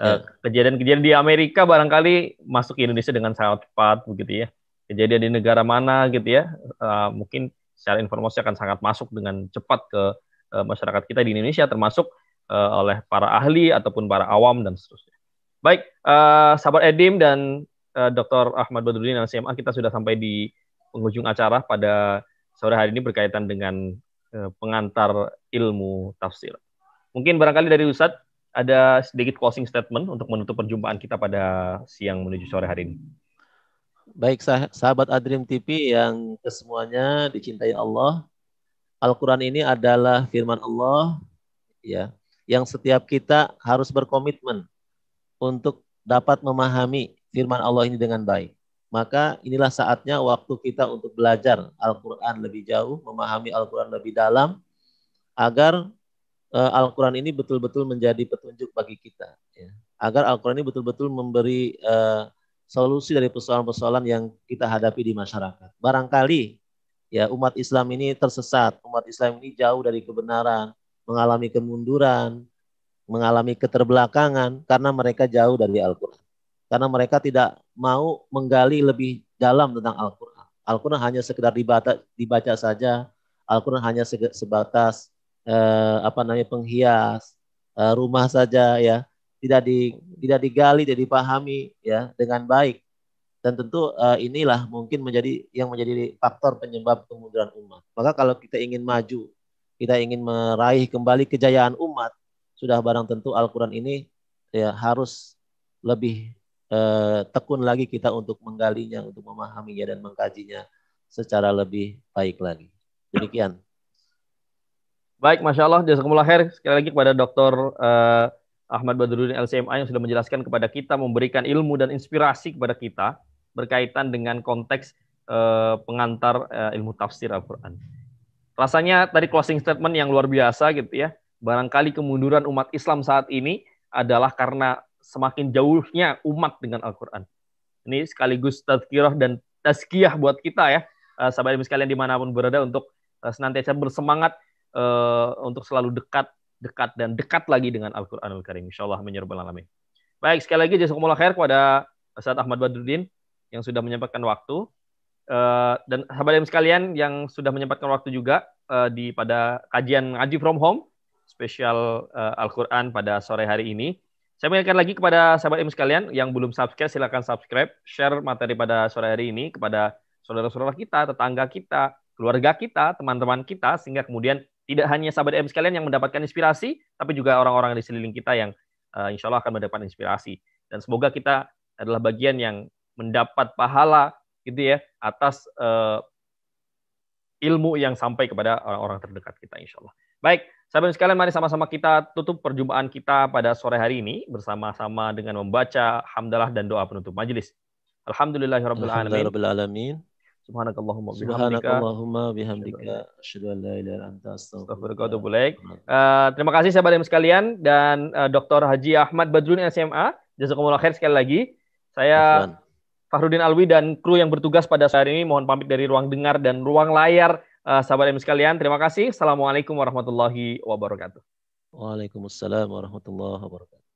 Yeah. Kejadian-kejadian di Amerika barangkali masuk ke Indonesia dengan sangat cepat begitu ya. Kejadian di negara mana gitu ya, uh, mungkin secara informasi akan sangat masuk dengan cepat ke uh, masyarakat kita di Indonesia, termasuk uh, oleh para ahli ataupun para awam dan seterusnya. Baik, uh, sahabat Edim dan uh, Dr. Ahmad Badrudin dan CMA kita sudah sampai di penghujung acara pada sore hari ini berkaitan dengan uh, pengantar ilmu tafsir. Mungkin barangkali dari Ustadz ada sedikit closing statement untuk menutup perjumpaan kita pada siang menuju sore hari ini. Baik sahabat Adrim TV yang kesemuanya dicintai Allah. Al-Quran ini adalah firman Allah ya yang setiap kita harus berkomitmen untuk dapat memahami firman Allah ini dengan baik. Maka inilah saatnya waktu kita untuk belajar Al-Quran lebih jauh, memahami Al-Quran lebih dalam, agar uh, Al-Quran ini betul-betul menjadi petunjuk bagi kita. Ya. Agar Al-Quran ini betul-betul memberi uh, solusi dari persoalan-persoalan yang kita hadapi di masyarakat. Barangkali ya umat Islam ini tersesat, umat Islam ini jauh dari kebenaran, mengalami kemunduran, mengalami keterbelakangan karena mereka jauh dari Al-Quran. Karena mereka tidak mau menggali lebih dalam tentang Al-Quran. Al-Quran hanya sekedar dibaca, dibaca saja, Al-Quran hanya sebatas eh, apa namanya penghias eh, rumah saja ya tidak di tidak digali tidak dipahami ya dengan baik dan tentu uh, inilah mungkin menjadi yang menjadi faktor penyebab kemunduran umat. Maka kalau kita ingin maju, kita ingin meraih kembali kejayaan umat, sudah barang tentu Al-Qur'an ini ya harus lebih uh, tekun lagi kita untuk menggalinya, untuk memahaminya dan mengkajinya secara lebih baik lagi. Demikian. Baik, Masya Allah, jazakumullah khair. Sekali lagi kepada Dr. Uh, Ahmad Badruddin LCMA yang sudah menjelaskan kepada kita, memberikan ilmu dan inspirasi kepada kita berkaitan dengan konteks uh, pengantar uh, ilmu tafsir Al-Quran. Rasanya tadi closing statement yang luar biasa gitu ya. Barangkali kemunduran umat Islam saat ini adalah karena semakin jauhnya umat dengan Al-Quran. Ini sekaligus tazkirah dan tazkiyah buat kita ya, uh, sahabat ibu sekalian di mana pun berada untuk uh, senantiasa bersemangat uh, untuk selalu dekat, dekat dan dekat lagi dengan Al-Quranul Karim. Insya Allah alamin. Baik, sekali lagi jazakumullah khair kepada Ustaz Ahmad Badruddin yang sudah menyempatkan waktu dan sahabat sekalian yang sudah menyempatkan waktu juga di pada kajian ngaji from home spesial uh, Al-Qur'an pada sore hari ini. Saya mengingatkan lagi kepada sahabat ilmu sekalian yang belum subscribe silakan subscribe, share materi pada sore hari ini kepada saudara-saudara kita, tetangga kita, keluarga kita, teman-teman kita sehingga kemudian tidak hanya sahabat ilmu sekalian yang mendapatkan inspirasi, tapi juga orang-orang di sekeliling kita yang uh, insya Allah akan mendapatkan inspirasi. Dan semoga kita adalah bagian yang mendapat pahala gitu ya atas uh, ilmu yang sampai kepada orang-orang terdekat kita insya Allah. Baik, sahabat sekalian mari sama-sama kita tutup perjumpaan kita pada sore hari ini bersama-sama dengan membaca hamdalah dan doa penutup majelis. Alhamdulillahirabbil alamin. Subhanakallahumma bihamdika. Subhanakallahumma bihamdika. Asyhadu an la ilaha illa anta astaghfiruka wa uh, Terima kasih sahabat sekalian dan uh, Dr. Haji Ahmad Badrun SMA. Jazakumullah khair sekali lagi. Saya Fahrudin Alwi dan kru yang bertugas pada saat ini mohon pamit dari ruang dengar dan ruang layar uh, sahabat M sekalian. Terima kasih. Assalamualaikum warahmatullahi wabarakatuh. Waalaikumsalam warahmatullahi wabarakatuh.